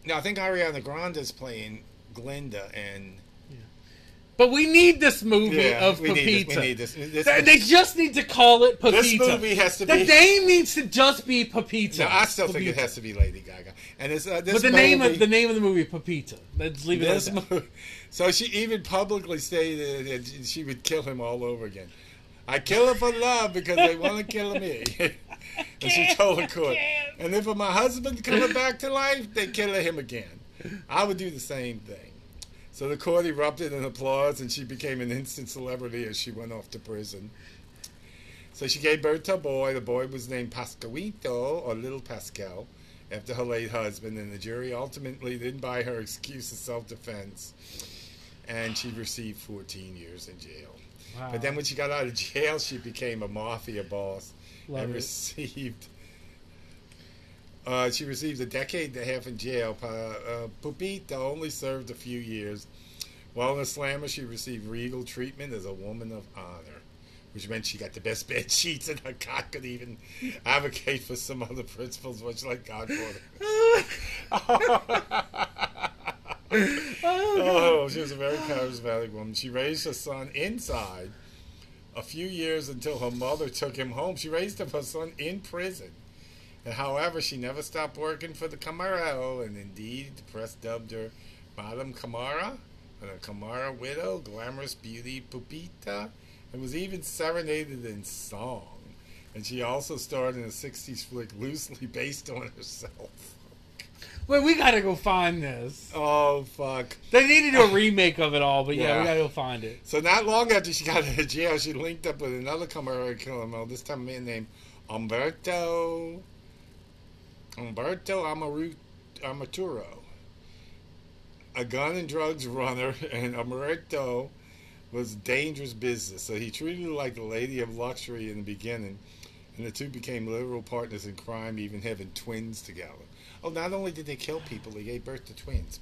No, I think Ariana Grande is playing Glinda, and Yeah.
but we need this movie
yeah,
of
we
Pepita.
need this. We need this. this
They, just need to call it Pepita.
This movie has to be.
the name needs to just be Pepita.
no, I still think it has to be Lady Gaga, and it's uh, this
But the
movie,
name of the name of the movie Pepita. Let's leave it
This
at that.
mo- so she even publicly stated that she would kill him all over again. I kill him for love because they want to kill me. and she told the court, and if my husband coming back to life, they kill him again. I would do the same thing. So the court erupted in applause, and she became an instant celebrity as she went off to prison. So she gave birth to a boy. The boy was named Pascalito, or Little Pascal, after her late husband, and the jury ultimately didn't buy her excuse of self-defense, and she received 14 years in jail.
Wow.
But then when she got out of jail, she became a mafia boss
Love
and
it.
received. Uh, she received a decade and a half in jail. Uh, Pupita only served a few years. While in the slammer, she received regal treatment as a woman of honor, which meant she got the best bed sheets, and her God could even advocate for some other principles, much like Godfather. oh, she was a very charismatic woman. She raised her son inside a few years until her mother took him home. She raised her son in prison. And however, she never stopped working for the Camorra, oh, and indeed, the press dubbed her Madame Camorra, and a Camorra widow, glamorous beauty Pupita, and was even serenaded in song. And she also starred in a 60s flick loosely based on herself.
Wait, we gotta go find this.
Oh, fuck.
They need to do a remake of it all, but yeah,
Yeah.
we gotta go find it.
So not long after she got out of jail, she linked up with another criminal, this time a man named Umberto Umberto Amaru, Ammaturo, a gun and drugs runner, and Umberto was dangerous business. So he treated her like the lady of luxury in the beginning, and the two became literal partners in crime, even having twins together. Oh, not only did they kill people, they gave birth to twins.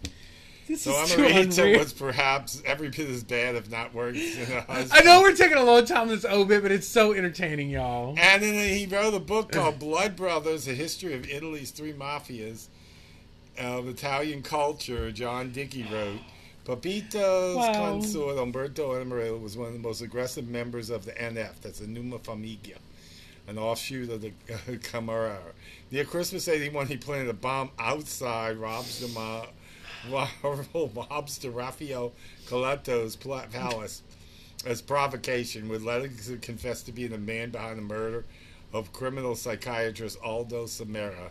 This
So Amarita was perhaps every bit as bad, if not worse, than her husband.
I know we're taking a long time on this obit, but it's so entertaining, y'all.
And then he wrote a book called Blood Brothers: A History of Italy's Three Mafias of Italian Culture. John Dickie wrote. Papito's
Wow.
consort Umberto Amarello was one of the most aggressive members of the NF. That's the Nuova Famiglia, an offshoot of the Camorra. Near Christmas '81, he planted a bomb outside Rob's um, uh, rival mobster Raphael Cutolo's pla- palace as provocation, with Lennox confess to being the man behind the murder of criminal psychiatrist Aldo Semerari,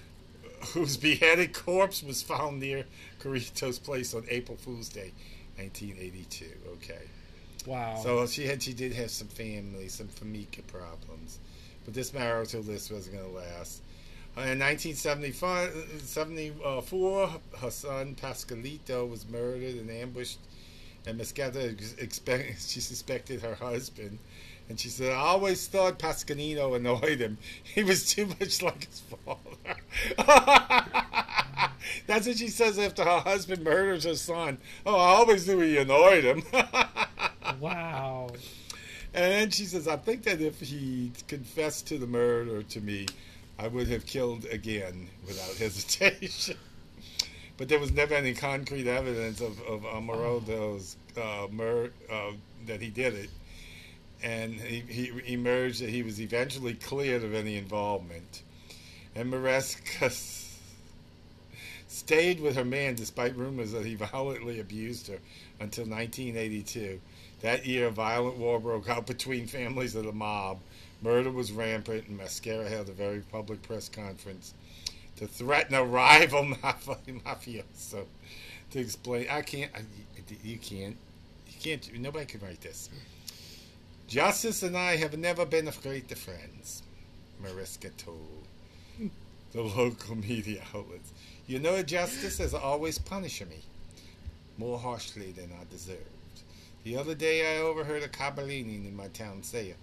whose beheaded corpse was found near Carito's place on April Fool's Day, 1982. Okay.
Wow.
So she had, she did have some family, some Famika problems, but this marital list wasn't going to last. In 1974, her son Pascalito was murdered and ambushed, and Mesquita expect, she suspected her husband. And she said, I always thought Pascanino annoyed him. He was too much like his father. That's what she says after her husband murders her son. Oh, I always knew he annoyed him.
wow.
And then she says, I think that if he confessed to the murder to me, I would have killed again without hesitation. but there was never any concrete evidence of, of Amorodo's uh, mur- uh, that he did it. And he, he emerged that he was eventually cleared of any involvement. And Maresca stayed with her man despite rumors that he violently abused her until 1982. That year, a violent war broke out between families of the mob. Murder was rampant, and Maresca held a very public press conference to threaten a rival mafioso to explain. I can't. I, you can't. You can't. Nobody can write this. Justice and I have never been afraid of friends, Maresca told the local media outlets. You know, Justice has always punished me more harshly than I deserved. The other day, I overheard a Caballini in my town say,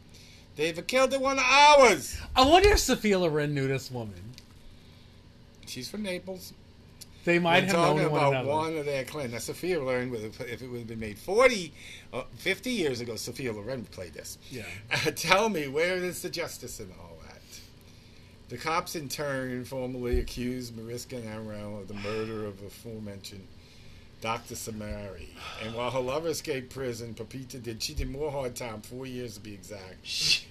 They've killed the one of ours!
I wonder if Sophia Loren knew this woman.
She's from Naples.
They might
We're
have
talking
known one
about
another.
one of their clan. Now, Sophia Loren, if it would have been made 40, uh, 50 years ago, Sophia Loren played this.
Yeah.
Tell me, where is the justice in all that? The cops, in turn, formally accused Maresca and Amrell of the murder of aforementioned Dr. Samari. And while her lover escaped prison, Pepita did, she did more hard time, four years to be exact.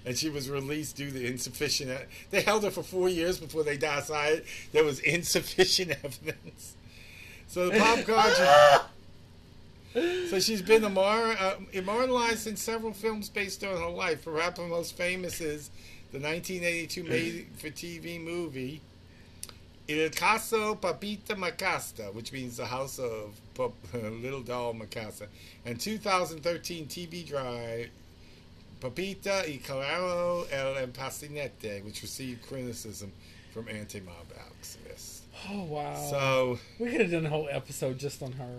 And she was released due to insufficient. They held her for four years before they decided there was insufficient evidence. So the pop culture. So she's been immor- uh, immortalized in several films based on her life. Perhaps her most famous is the 1982 made-for-TV movie Il Caso Papita Macasta, which means the house of Pap- Little Doll Macasta, and 2013 TV drive Papita y Claro el Empastinete, which received criticism from anti-mob activists.
Oh wow.
So,
we could have done a whole episode just on her.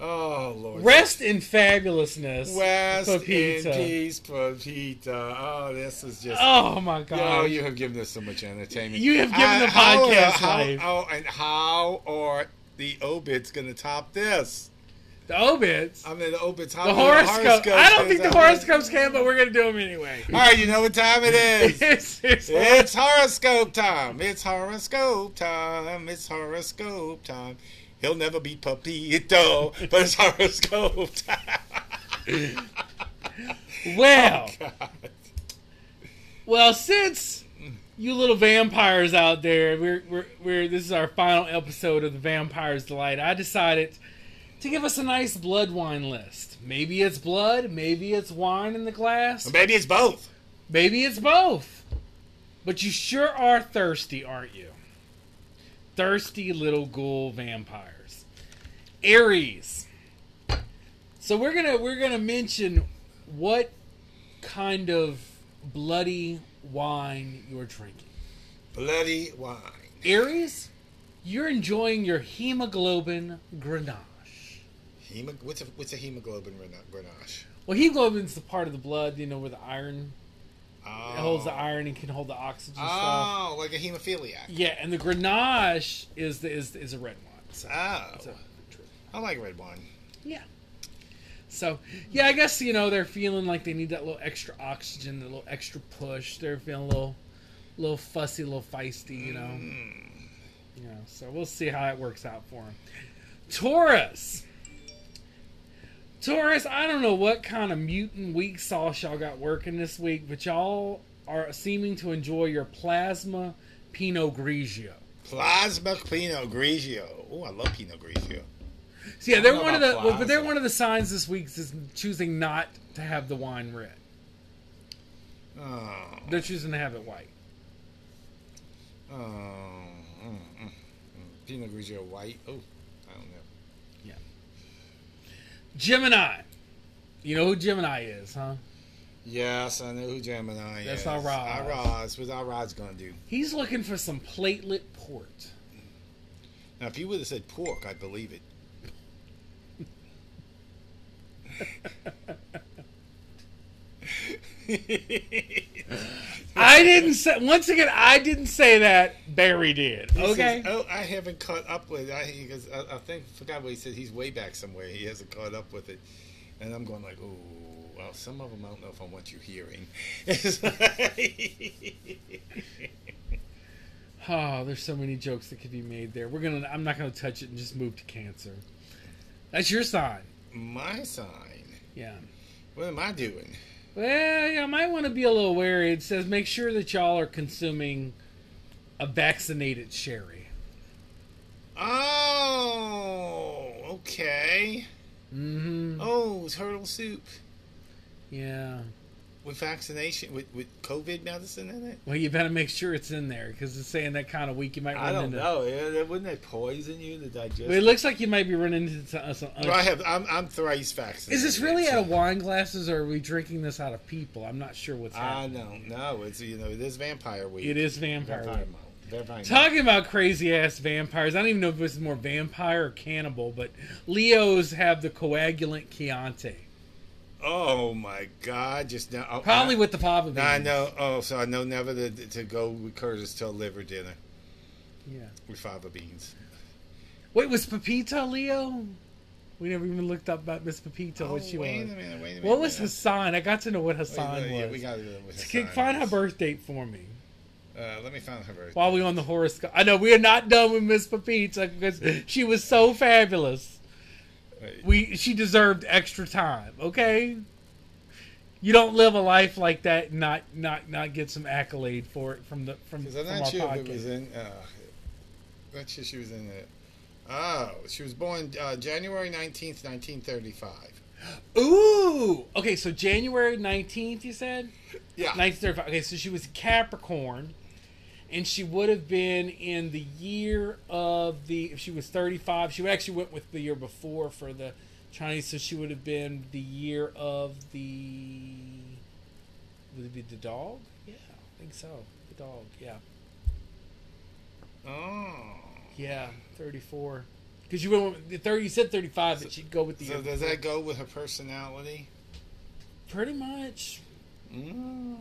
Oh Lord.
Rest in fabulousness.
West
Pepita.
in peace, Pepita. Oh, this is just.
Oh my god.
Oh, you have given us so much entertainment.
You have given the podcast
how,
life.
Oh, and how are the obits going to top this?
the obits.
I mean, the obits. How
the horoscope.
horoscopes
I don't think the horoscopes can, but we're gonna do them anyway.
All right, you know what time it is.
it's, it's,
It's horoscope time. It's horoscope time. It's horoscope time. He'll never be Papito, but it's horoscope
well, oh,
God.
well, since you little vampires out there, we're, we're, we're this is our final episode of the Vampires Delight. I decided to give us a nice blood wine list. Maybe it's blood, maybe it's wine in the glass,
Or maybe it's both.
maybe it's both. But you sure are thirsty, aren't you? Thirsty little ghoul vampires. Aries. So we're gonna we're gonna mention what kind of bloody wine you're drinking.
Bloody wine.
Aries, you're enjoying your hemoglobin Grenache.
Hemo- what's a what's a hemoglobin Grenache?
Well, hemoglobin's the part of the blood, you know, where the iron
Oh.
it holds the iron and can hold the oxygen stuff.
Oh, like a hemophiliac.
Yeah, and the Grenache is the, is is a red wine. So,
Oh,
so,
I like red wine.
yeah. So yeah, I guess you know they're feeling like they need that little extra oxygen, a little extra push. They're feeling a little, little fussy, a little feisty, you know.
Mm.
You know, so we'll see how that works out for them. Taurus. Taurus, I don't know what kind of mutant weak sauce y'all got working this week, but y'all are seeming to enjoy your plasma Pinot Grigio.
Plasma Pinot Grigio. Oh, I love Pinot Grigio.
So yeah, they're one of the well, but they're one of the signs this week is choosing not to have the wine red.
Oh,
They're choosing to have it white.
oh, mm, mm, mm. Pinot Grigio white. Oh, I don't know.
Gemini. You know who Gemini is, huh?
Yes, I know who Gemini
That's
is.
That's our Roz.
Our Roz. What's our Roz gonna do?
He's looking for some platelet port.
Now, if you would have said pork, I'd believe it.
I didn't say. Once again, I didn't say that. Barry did.
He
Okay.
says, oh, I haven't caught up with. I because I, I think forgot what he said. He's way back somewhere. He hasn't caught up with it, and I'm going like, oh, well, some of them I don't know if I want you hearing.
Oh, there's so many jokes that could be made there. We're gonna. I'm not gonna touch it and just move to Cancer. That's your sign.
My sign.
Yeah.
What am I doing?
Well, yeah, I might want to be a little wary. It says make sure that y'all are consuming a vaccinated sherry.
Oh, okay.
Mm-hmm.
Oh, turtle soup
Yeah.
with vaccination with with COVID medicine in it.
Well, you better make sure it's in there because it's saying that kind of week you might run
I don't
into.
know. Yeah, wouldn't they poison you to digest?
Well, it looks like you might be running into some. some
Well, I have. I'm, I'm thrice vaccinated.
is this really
so-
out of wine glasses, or are we drinking this out of people? I'm not sure what's
I
happening.
I don't know. It's you know it is vampire week.
It is vampire.
vampire
Week.
month.
Talking about crazy ass vampires, I don't even know if this is more vampire or cannibal, but Leos have the coagulant Chianti.
Oh my God! Just now. Oh,
Probably
I,
with the papa beans.
now I know. Oh, so I know never to, to go with Curtis till liver dinner
Yeah.
with fava beans.
Wait, was Pepita Leo? We never even looked up about Miss Pepita,
Oh,
what she
wait
was.
a minute. Wait a minute.
What was Hassan? I got to know what
minute.
Hassan
Wait, yeah,
was.
we gotta go with
Can
Hassan.
find her birth date for me
Uh, let me find her
while we on the horoscope. I know we are not done with Miss Pepita because she was so fabulous. We she deserved extra time. Okay, you don't live a life like that and not not not get some accolade for it from the from,
Because I'm
from
not sure
podcast.
if it was in. Uh, not sure she was in it. Oh, she was born uh, January 19th, 1935.
Ooh, okay. So January nineteenth, you said.
Yeah.
1935. Okay, so she was Capricorn, and she would have been in the year of the. If she was 35, she actually went with the year before for the Chinese, so she would have been the year of the. Would it be the dog? Yeah, I think so. The dog. Yeah,
Oh.
yeah, 34. Because you went with the 30. You said 35, but she'd go with the.
So does
before.
that go with her personality?
Pretty much.
Mm.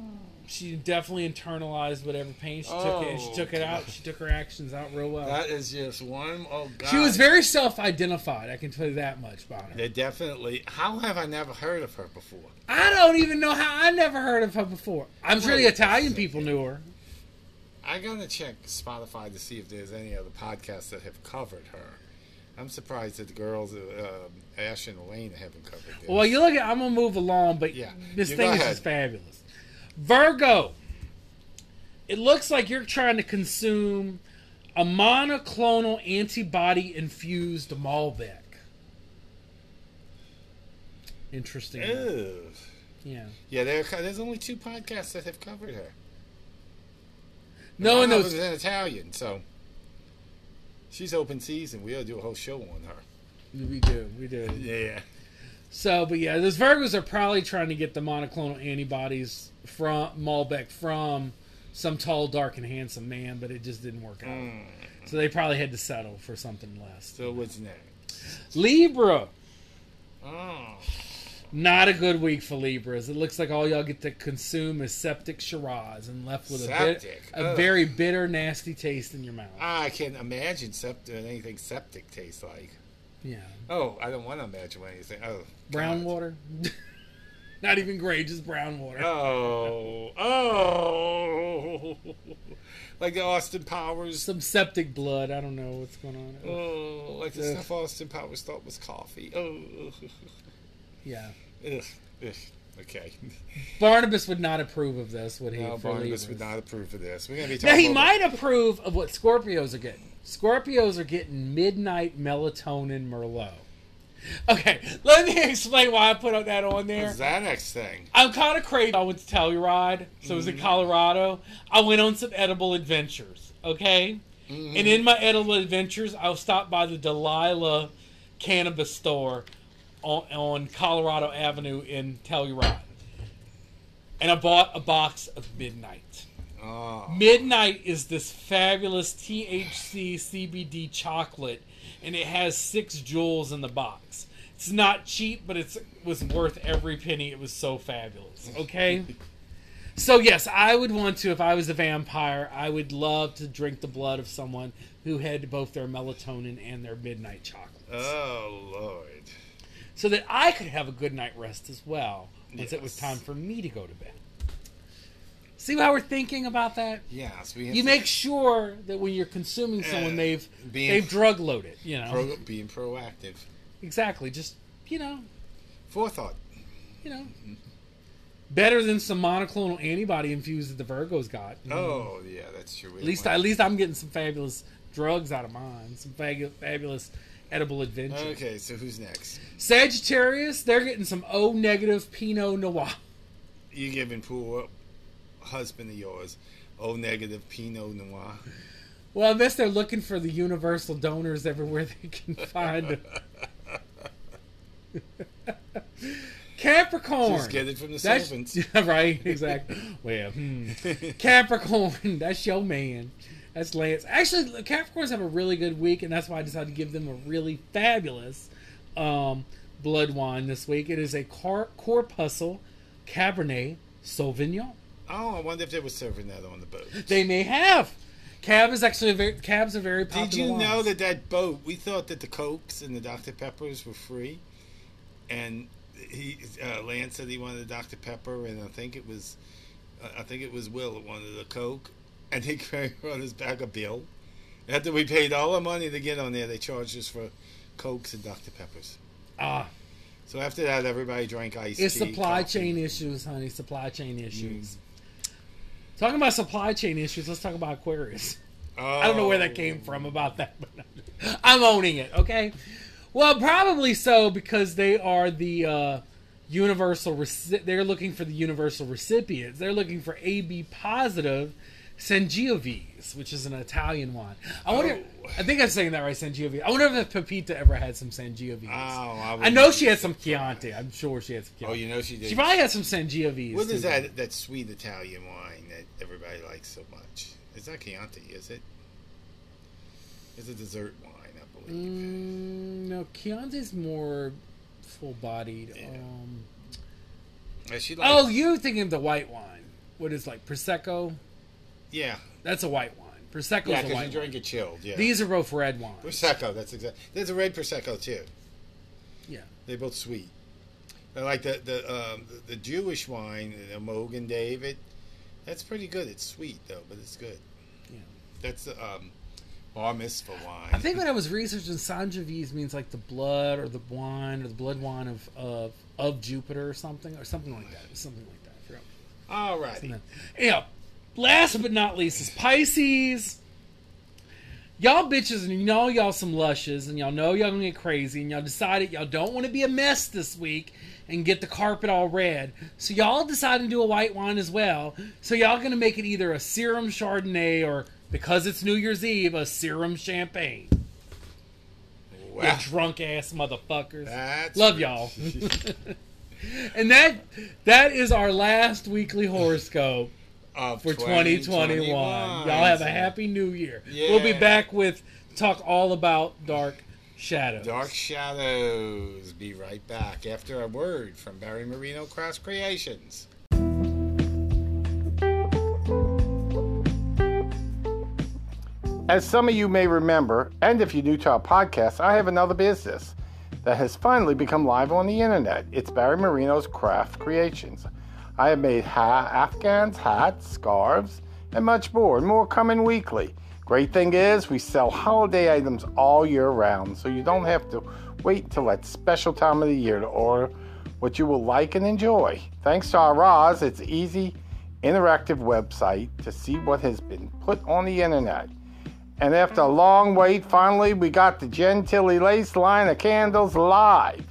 She definitely internalized whatever pain she took it, she
Oh,
took it out.
God.
She took her actions out real well.
That is just one. Oh God.
She was very self-identified. I can tell you that much about her.
They definitely. How have I never heard of her before?
I don't even know how. I never heard of her before. I'm sure the Italian people knew her.
I gotta check Spotify to see if there's any other podcasts that have covered her. I'm surprised that the girls, uh, Ash and Elaine, haven't covered this.
Well, you look at. I'm gonna move along, but
Yeah.
this
You
thing is just fabulous. Virgo. It looks like you're trying to consume a monoclonal antibody infused Malbec. Interesting. Yeah.
Yeah, there, there's only two podcasts that have covered her.
No,
One knows. in Italian, so she's open season. We ought to do a whole show on her.
We do. We do.
Yeah.
So, but yeah, those Virgos are probably trying to get the monoclonal antibodies from Malbec from some tall, dark, and handsome man, but it just didn't work out.
Mm.
So they probably had to settle for something less.
So what's next?
Libra,
Oh.
not a good week for Libras. It looks like all y'all get to consume is septic Shiraz and left with a bit, a very bitter, nasty taste in your mouth.
I can't imagine septic, anything septic tastes like.
Yeah,
Oh, I don't want to imagine anything. Oh,
brown
God.
water. not even gray, just brown water.
Oh, oh, like the Austin Powers.
Some septic blood. I don't know what's going on.
Oh, like the
Ugh.
stuff Austin Powers thought was coffee. Oh,
Yeah.
ugh, ugh. Okay.
Barnabas would not approve of this, would he?
No, Barnabas would not approve of this. We're gonna be
Now he might approve of what Scorpios are getting. Scorpios are getting midnight melatonin Merlot. Okay, let me explain why I put that on there.
What's that next thing?
I'm kind of crazy. I went to Telluride, so it was in mm-hmm. Colorado. I went on some edible adventures, okay? Mm-hmm. And in my edible adventures, I stopped by the Delilah cannabis store on, on Colorado Avenue in Telluride. And I bought a box of Midnight.
Oh,
Midnight is this fabulous THC CBD chocolate, and it has six jewels in the box. It's not cheap, but it's was worth every penny. It was so fabulous. Okay. So yes, I would want to if I was a vampire. I would love to drink the blood of someone who had both their melatonin and their midnight chocolate,
oh Lord.
so that I could have a good night rest as well once it was time for me to go to bed. See how we're thinking about that?
Yes, we have
you
to
make sure that when you're consuming someone,
Uh,
they've
being-
they've drug loaded. You know,
pro, being proactive.
exactly. Just you know,
Forethought.
you know, better than some monoclonal antibody infused that the Virgos got.
Oh yeah, that's true. We
at least at least I'm getting some fabulous drugs out of mine. Some fagu- fabulous edible adventures.
Okay, so who's next?
Sagittarius, they're getting some O negative Pinot Noir.
You giving poor husband of yours O negative Pinot Noir.
Well, I guess they're looking for the universal donors everywhere they can find them. Capricorn.
Just get it from the
That's
servants.
right, exactly. Well, hmm. Capricorn, that's your man. That's Lance. Actually, Capricorns have a really good week, and that's why I decided to give them a really fabulous um, blood wine this week. It is a Car- Corpuscle Cabernet Sauvignon.
Oh, I wonder if they were serving that on the boat.
They may have. Cab is actually a very cabs are very popular.
Did you know that that boat? We thought that the Cokes and the Dr Peppers were free, and he uh, Lance said he wanted a Dr Pepper, and I think it was, uh, I think it was Will that wanted a Coke, and he carried on his back a bill. After we paid all the money to get on there, they charged us for Cokes and Dr Peppers.
Ah,
So after that, everybody drank iced
it's
tea.
supply
coffee.
chain issues, honey. Supply chain issues. Talking about supply chain issues, let's talk about Aquarius.
Oh,
I don't know where that came from about that, but I'm owning it. Okay. Well, probably so because they are the uh, universal. Reci- they're looking for the universal recipients. They're looking for AB positive Sangiovese, which is an Italian wine. I wonder.
Oh.
I think I'm saying that right, Sangiovese. I wonder if Pepita ever had some Sangiovese.
Oh, I,
I know she had some. Chianti. I'm sure she had some
Oh, you know she did.
She probably had some Sangiovese.
What is that? That sweet Italian wine that everybody likes so much? It's not Chianti, is it? It's a dessert wine, I believe.
Mm, no, Chianti's more full-bodied.
Yeah.
Um,
she likes,
oh, you thinking of the white wine? What is like prosecco?
yeah,
That's a white wine. Prosecco's
yeah, because you drink
wine.
it chilled. Yeah,
These are both red wines.
prosecco. That's exact. There's a red prosecco too.
Yeah.
They're both sweet. I like the the um, the, the Jewish wine, the Mogen David. That's pretty good. It's sweet though, but it's good.
Yeah.
That's um, bar mitzvah wine.
I think when I was researching, Sangiovese means like the blood or the wine or the blood wine of of, of Jupiter or something or something like that. Something like that. I forgot.
Alrighty.
Yeah. Last but not least is Pisces. Y'all bitches and you know y'all some lushes and y'all know y'all gonna get crazy and y'all decided y'all don't want to be a mess this week and get the carpet all red. So y'all decided to do a white wine as well. So y'all gonna make it either a serum Chardonnay or because it's New Year's Eve, a serum champagne.
Wow.
You drunk ass motherfuckers.
That's
Love y'all. and that that is our last weekly horoscope
Of
for 2021. Y'all have a happy new year. We'll be back with talk all about dark shadows.
Dark Shadows. Be right back after a word from Barry Marino Craft Creations. As some of you may remember, and if you're new to our podcast, I have another business that has finally become live on the internet. It's Barry Marino's Craft Creations. I have made ha- Afghans, hats, scarves, and much more, and more coming weekly. Great thing is, we sell holiday items all year round, so you don't have to wait till that special time of the year to order what you will like and enjoy. Thanks to our Roz, it's easy, interactive website to see what has been put on the internet. And after a long wait, finally we got the Gentilly Lace line of candles live.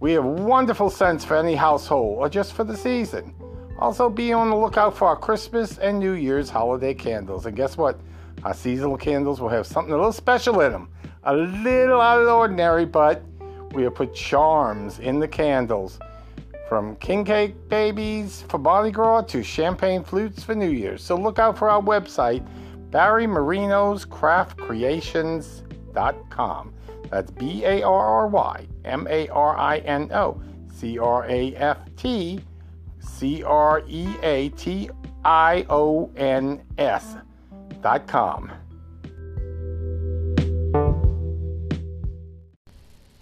We have wonderful scents for any household or just for the season. Also, be on the lookout for our Christmas and New Year's holiday candles. And guess what? Our seasonal candles will have something a little special in them. A little out of the ordinary, but we have put charms in the candles. From king cake babies for Mardi Gras to champagne flutes for New Year's. So look out for our website, Barry Marino's Craft Creations.com. That's B A R R Y M A R I N O C R A F T C R E A T I O N S dot com.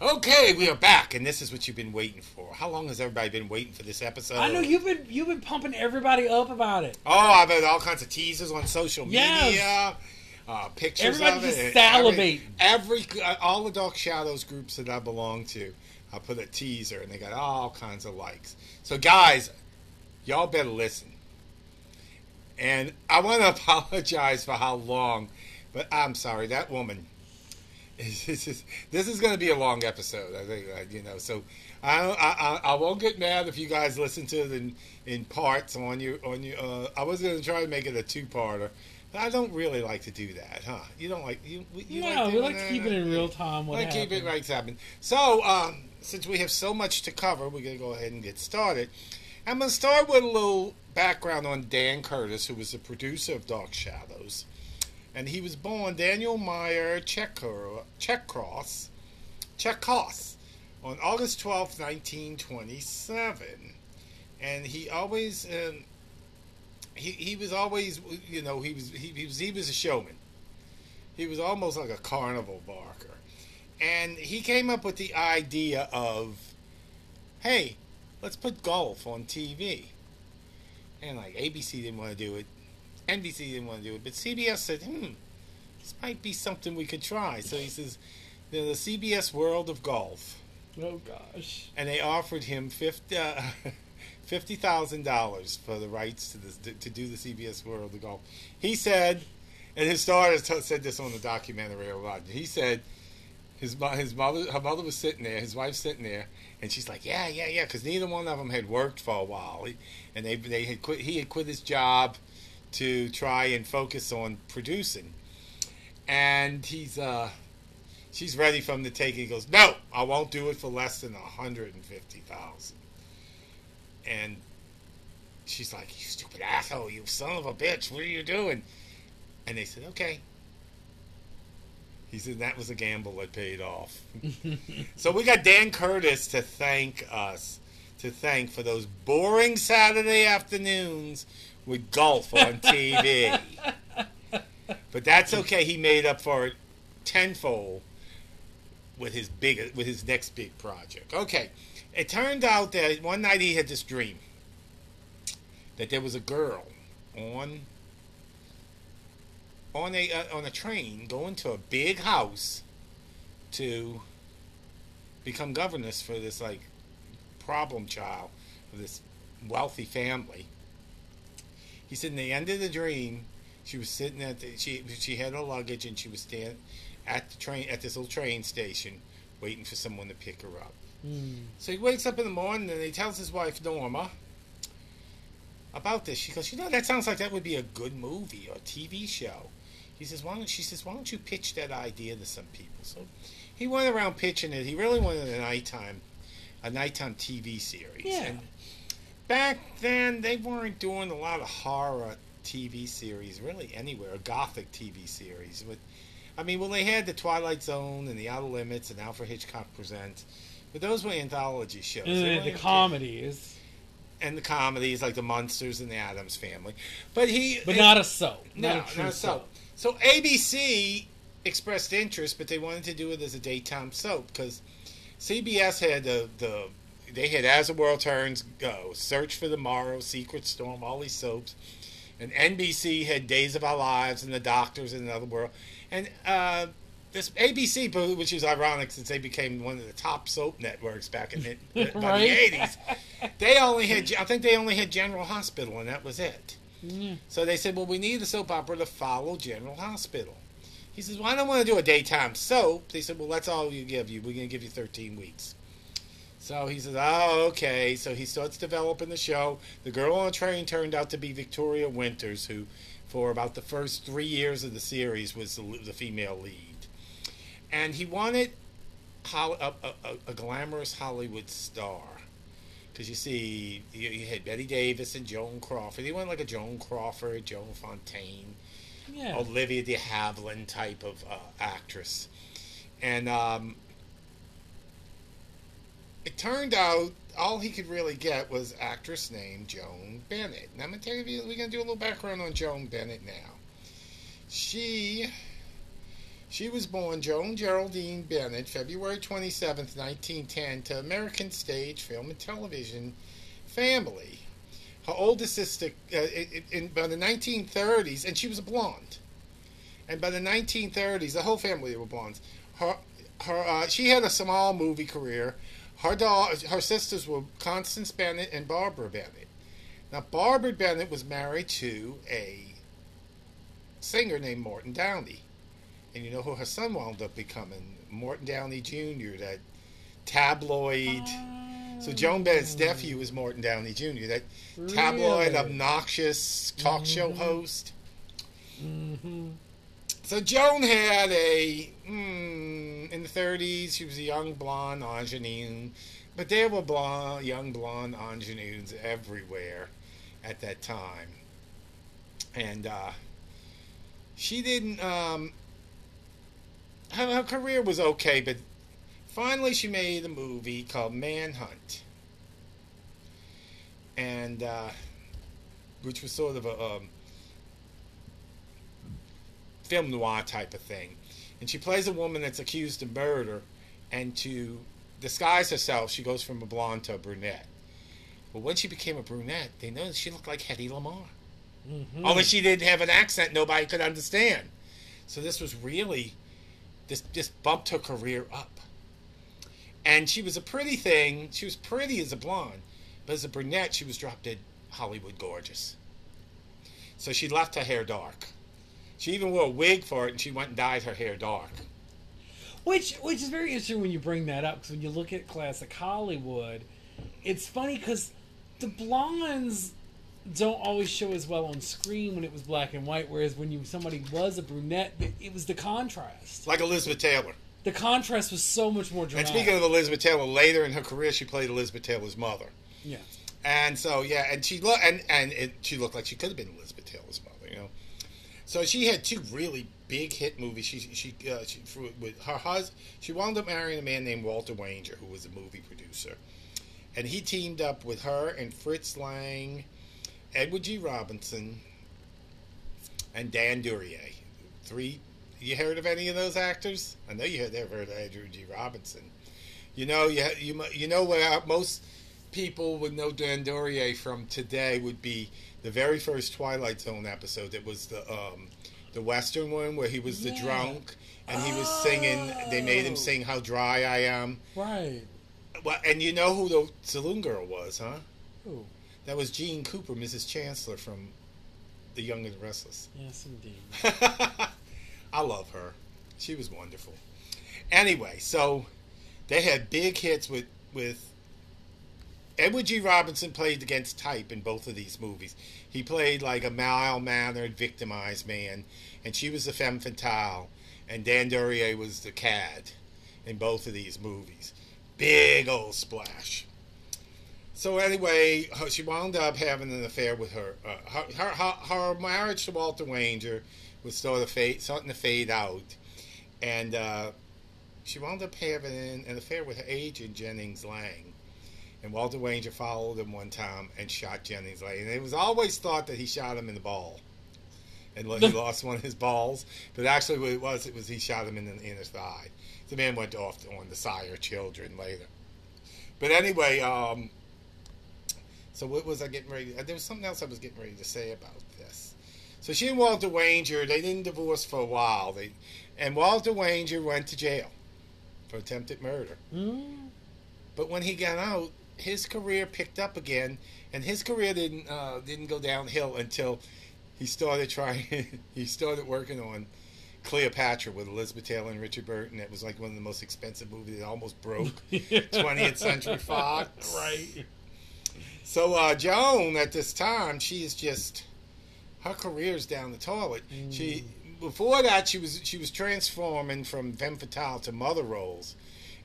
Okay, we are back, and this is what you've been waiting for. How long has everybody been waiting for this episode?
I know you've been you've been pumping everybody up about it.
Oh, I've had all kinds of teasers on social
Yes.
media, uh, pictures
Everybody
of it.
just
and
salivating.
Every, every uh, all the Dark Shadows groups that I belong to, I put a teaser, and they got all kinds of likes. So, guys, y'all better listen. And I want to apologize for how long, but I'm sorry that woman. This is this is going to be a long episode. I think uh, you know. So I, I I won't get mad if you guys listen to it in, in parts on you on you. Uh, I was going to try to make it a two parter. But I don't really like to do that, huh? You don't like you. you
no, we
doing
like to
that?
keep it in real time. What
Like keep it right happen. So, um, since we have so much to cover, we're going to go ahead and get started. I'm going to start with a little background on Dan Curtis, who was the producer of Dark Shadows. And he was born Daniel Meyer Checkor- Cherkoss, on August 12th, 1927. And he always, um, he, he was always, you know, he was, he, he was, he was a showman. He was almost like a carnival barker. And he came up with the idea of, hey, let's put golf on TV. And like ABC didn't want to do it, NBC didn't want to do it, but CBS said, hmm, this might be something we could try. So he says, the, the CBS World of Golf.
Oh gosh.
And they offered him 50, uh, $50,000 for the rights to, this, to do the CBS World of Golf. He said, and his daughter t- said this on the documentary a lot. He said, his his mother her mother was sitting there, his wife's sitting there, and she's like, yeah, yeah, yeah, because neither one of them had worked for a while, and they they had quit. He had quit his job to try and focus on producing, and he's uh, she's ready for him to take it. He goes, no, I won't do it for less than a hundred and fifty thousand, and she's like, you stupid asshole, you son of a bitch, what are you doing? And they said, okay. He said that was a gamble that paid off. so we got Dan Curtis to thank us, to thank for those boring Saturday afternoons with golf on TV. but that's okay. He made up for it tenfold with his big with his next big project. Okay, it turned out that one night he had this dream that there was a girl on on a uh, on a train going to a big house to become governess for this like problem child of this wealthy family. He said in the end of the dream, she was sitting at the she she had her luggage and she was standing at the train at this little train station waiting for someone to pick her up.
Hmm.
So he wakes up in the morning and he tells his wife Norma about this. She goes, "You know, that sounds like that would be a good movie or TV show." He says, "Why don't?" She says, "Why don't you pitch that idea to some people?" So he went around pitching it. He really wanted a nighttime, a nighttime TV series.
Yeah.
And back then, they weren't doing a lot of horror TV series really anywhere, a gothic TV series. But I mean, well, they had the Twilight Zone and the Outer Limits and Alfred Hitchcock Presents, but those were anthology shows.
And mm,
the,
the comedies,
and the comedies like the Munsters and the Addams Family. But he,
but not a soap.
no,
not a true
not so.
soap.
So ABC expressed interest, but they wanted to do it as a daytime soap because CBS had the the they had As the World Turns Go, Search for Tomorrow, Secret Storm, all these soaps, and NBC had Days of Our Lives and The Doctors in Another World, and uh, this ABC, which is ironic since they became one of the top soap networks back in the,
Right.
the eighties. They only had, I think they only had General Hospital, and that was it.
Yeah.
So they said, well, we need a soap opera to follow General Hospital. He says, well, I don't want to do a daytime soap. They said, well, that's all we give you. We're going to give you 13 weeks. So he says, oh, okay. So he starts developing the show. The girl on the train turned out to be Victoria Winters, who, for about the first three years of the series, was the, the female lead. And he wanted a, a, a glamorous Hollywood star. Because you see, you, you had Bette Davis and Joan Crawford. He went like a Joan Crawford, Joan Fontaine,
Yeah.
Olivia de Havilland type of uh, actress. And um, it turned out all he could really get was actress named Joan Bennett. And I'm going to tell you, we're going to do a little background on Joan Bennett now. She. She was born Joan Geraldine Bennett, February 27th, 1910, to American stage, film, and television family. Her oldest sister, uh, in, in, by the 1930s, and she was a blonde. And by the 1930s, the whole family were blondes. Her, her, uh, she had a small movie career. Her da- her sisters were Constance Bennett and Barbara Bennett. Now, Barbara Bennett was married to a singer named Morton Downey. And you know who her son wound up becoming? Morton Downey Jr., that tabloid. So Joan Bennett's nephew is Morton Downey Jr., that tabloid, obnoxious talk show host.
hmm
So Joan had a mm, in the 30s. She was a young blonde ingenue, but there were blonde, young blonde ingenues everywhere at that time, and uh, she didn't. Um, her, her career was okay, but finally she made a movie called Manhunt, and uh, which was sort of a. Um, film noir type of thing. And she plays a woman that's accused of murder, and to disguise herself, she goes from a blonde to a brunette. But when she became a brunette, they noticed she looked like Hedy Lamarr.
hmm
Only she didn't have an accent nobody could understand. So this was really, this, this bumped her career up. And she was a pretty thing. She was pretty as a blonde. But as a brunette, she was drop dead Hollywood gorgeous. So she left her hair dark. She even wore a wig for it, and she went and dyed her hair dark.
Which which is very interesting when you bring that up because when you look at classic Hollywood, it's funny because the blondes don't always show as well on screen when it was black and white, whereas when you somebody was a brunette, it, it was the contrast.
Like Elizabeth Taylor.
The contrast was so much more dramatic.
And speaking of Elizabeth Taylor, later in her career, she played Elizabeth Taylor's mother.
yeah,
And so yeah, and she looked and and it, she looked like she could have been Elizabeth Taylor's mother, you know. So she had two really big hit movies. She she, uh, she with her husband. She wound up marrying a man named Walter Wanger, who was a movie producer, and he teamed up with her and Fritz Lang, Edward G. Robinson, and Dan Duryea. Three. You heard of any of those actors? I know you had ever heard of Edward G. Robinson. You know, you you you know where most people would know Dan Duryea from today would be the very first Twilight Zone episode. It was the um, the Western one where he was the drunk and he was singing. They made him
Oh.
sing "How Dry I Am."
right.
Well, and you know who the saloon girl was, huh?
Ooh,
That was Jeanne Cooper, Mrs. Chancellor from The Young and the Restless.
yes, indeed.
I love her. She was wonderful. Anyway, so they had big hits with with Edward G. Robinson played against type in both of these movies. He played like a mild mannered, victimized man, and she was the femme fatale, and Dan Duryea was the cad in both of these movies. Big old splash. So anyway, she wound up having an affair with her. Uh, her, her, her, her marriage to Walter Wanger was sort of fade, starting to fade out, and uh, she wound up having an, an affair with her agent Jennings Lang. And Walter Wanger followed him one time and shot Jennings Lang. And it was always thought that he shot him in the ball, and he lost one of his balls. But actually, what it was, it was he shot him in the inner thigh. The man went off on the sire children later. But anyway, um, so what was I getting ready? There was something else I was getting ready to say about this. So she and Walter Wanger, they didn't divorce for a while. They, and Walter Wanger went to jail for attempted murder.
Mm.
But when he got out, his career picked up again, and his career didn't uh, didn't go downhill until he started trying. he started working on Cleopatra with Elizabeth Taylor and Richard Burton. It was like one of the most expensive movies. It almost broke 20th Century Fox.
Right.
So uh, Joan, at this time, she is just her career's down the toilet. She before that she was she was transforming from femme fatale to mother roles,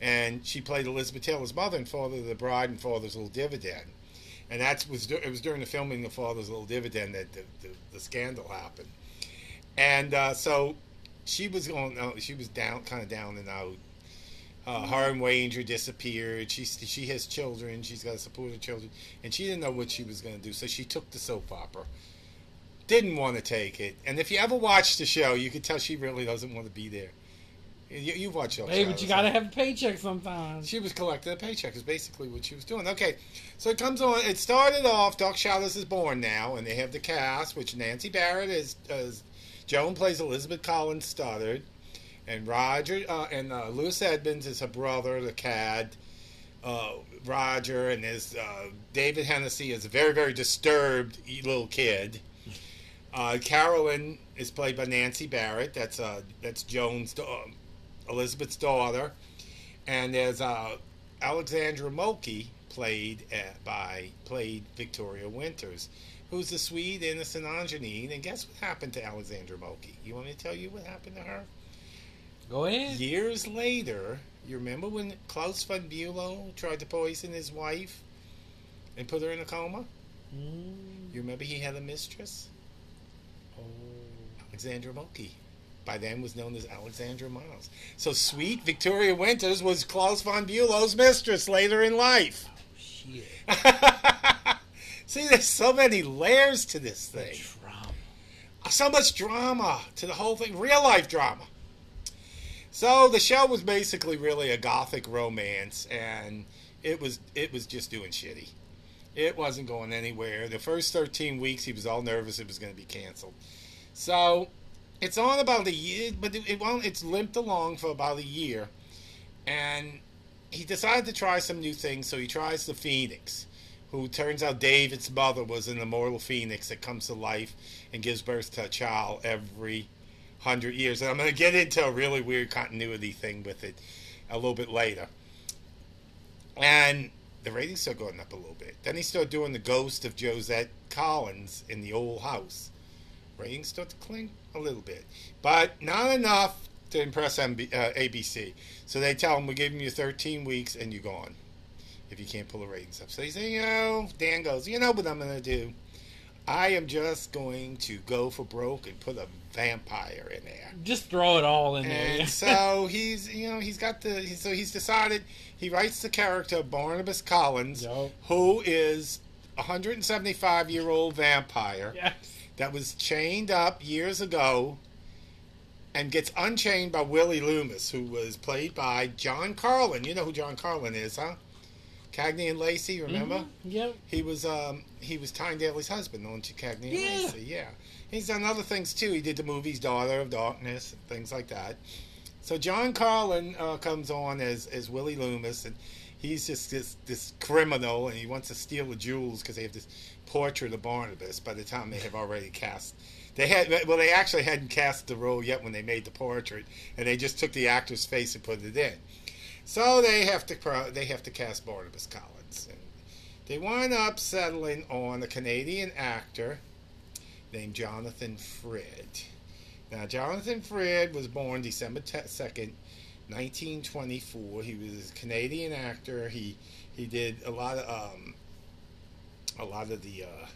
and she played Elizabeth Taylor's mother in Father of the Bride and Father's Little Dividend, and that was it was during the filming of Father's Little Dividend that the, the, the scandal happened, and uh, so she was going uh, she was down kind of down and out. Uh, her and Wanger disappeared. She she has children. She's got to support her children, and she didn't know what she was going to do. So she took the soap opera. Didn't want to take it, and if you ever watched the show, you could tell she really doesn't want to be there. You, you've watched it.
Hey, but you gotta have a paycheck sometimes.
She was collecting a paycheck. Is basically what she was doing. Okay, so it comes on. It started off. Dark Shadows is born now, and they have the cast, which Nancy Barrett is. is Joan plays Elizabeth Collins Stoddard, and Roger uh, and uh, Louis Edmonds is a brother, the cad. Uh, Roger and his uh, David Henesy is a very very disturbed little kid. Uh, Carolyn is played by Nancy Barrett. That's uh, that's Joan's da- Elizabeth's daughter, and there's Alexandra Moltke played at, by played Victoria Winters, who's the sweet innocent ingenue. And guess what happened to Alexandra Moltke? You want me to tell you what happened to her?
Go ahead.
Years later, you remember when Klaus von Bülow tried to poison his wife and put her in a coma?
Mm.
You remember he had a mistress,
Oh.
Alexandra Moltke. By then was known as Alexandra Miles. So sweet Victoria Winters was Klaus von Bülow's mistress later in life.
Oh, shit.
See, there's so many layers to this thing.
Drama.
so much drama to the whole thing, real life drama. So the show was basically really a gothic romance, and it was it was just doing shitty. It wasn't going anywhere. The first 13 weeks, he was all nervous it was going to be canceled. So it's on about a year, but it, it won't. It's limped along for about a year, and he decided to try some new things. So he tries the Phoenix, who turns out David's mother was an immortal phoenix that comes to life and gives birth to a child every hundred years. And I'm going to get into a really weird continuity thing with it a little bit later. And the ratings started going up a little bit. Then he started doing the ghost of Josette Collins in the old house. Ratings start to clink a little bit, but not enough to impress MB, uh, ABC. So they tell him, "We're giving you 13 weeks, and you're gone if you can't pull the ratings up." So he says, "You know," Dan goes, "You know what I'm going to do? I am just going to go for broke and put a vampire in there."
Just throw it all in there.
And so he's, you know, he's got the. So he's decided he writes the character Barnabas Collins,
Yup.
who is a 175 year old vampire
yes.
that was chained up years ago and gets unchained by Willie Loomis, who was played by John Karlen. You know who John Karlen is, huh? Cagney and Lacey, remember?
Mhm. Yep.
He was um he was Tyne Daly's husband on Cagney and
Yeah.
Lacey. Yeah. He's done other things too. He did the movies Daughter of Darkness and things like that. So John Karlen uh, comes on as as Willie Loomis, and he's just this this criminal, and he wants to steal the jewels because they have this portrait of Barnabas. By the time they have already cast, they had well, they actually hadn't cast the role yet when they made the portrait, and they just took the actor's face and put it in. So they have to pro- they have to cast Barnabas Collins, and they wind up settling on a Canadian actor named Jonathan Frid. Now, Jonathan Frid was born December second, nineteen twenty four. He was a Canadian actor. He he did a lot of um, a lot of the uh,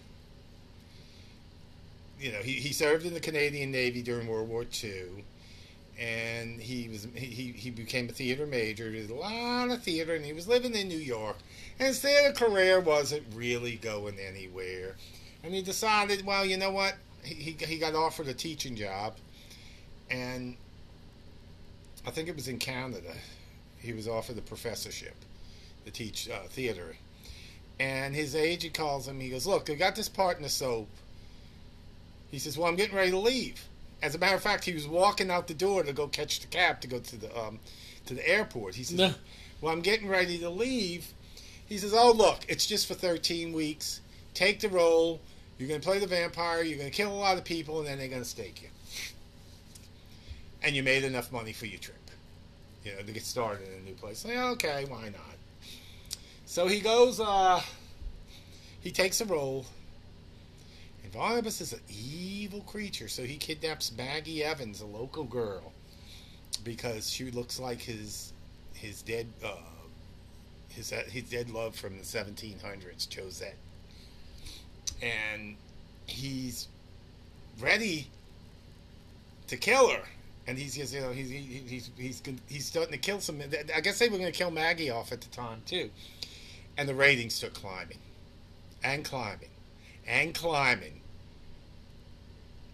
you know he, he served in the Canadian Navy during World War II and he was he, he became a theater major. Did a lot of theater, and he was living in New York. And his theater career wasn't really going anywhere. And he decided, well, you know what? He he, he got offered a teaching job, and I think it was in Canada. He was offered a professorship to teach uh, theater. And his agent calls him. He goes, "Look, I got this part in the soap. He says, "Well, I'm getting ready to leave." As a matter of fact, he was walking out the door to go catch the cab to go to the um, to the airport. He says,
No.
"Well, I'm getting ready to leave." He says, "Oh, look, it's just for 13 weeks. Take the role. You're going to play the vampire. You're going to kill a lot of people, and then they're going to stake you. And you made enough money for your trip, you know, to get started in a new place. Like, okay, why not?" So he goes. uh He takes a role. And Barnabas is an evil creature, so he kidnaps Maggie Evans, a local girl, because she looks like his his dead uh, his his dead love from the 1700s, Josette, and he's ready to kill her. And he's just, you know he's he, he's he's he's starting to kill some. I guess they were going to kill Maggie off at the time too, and the ratings start climbing, and climbing, and climbing.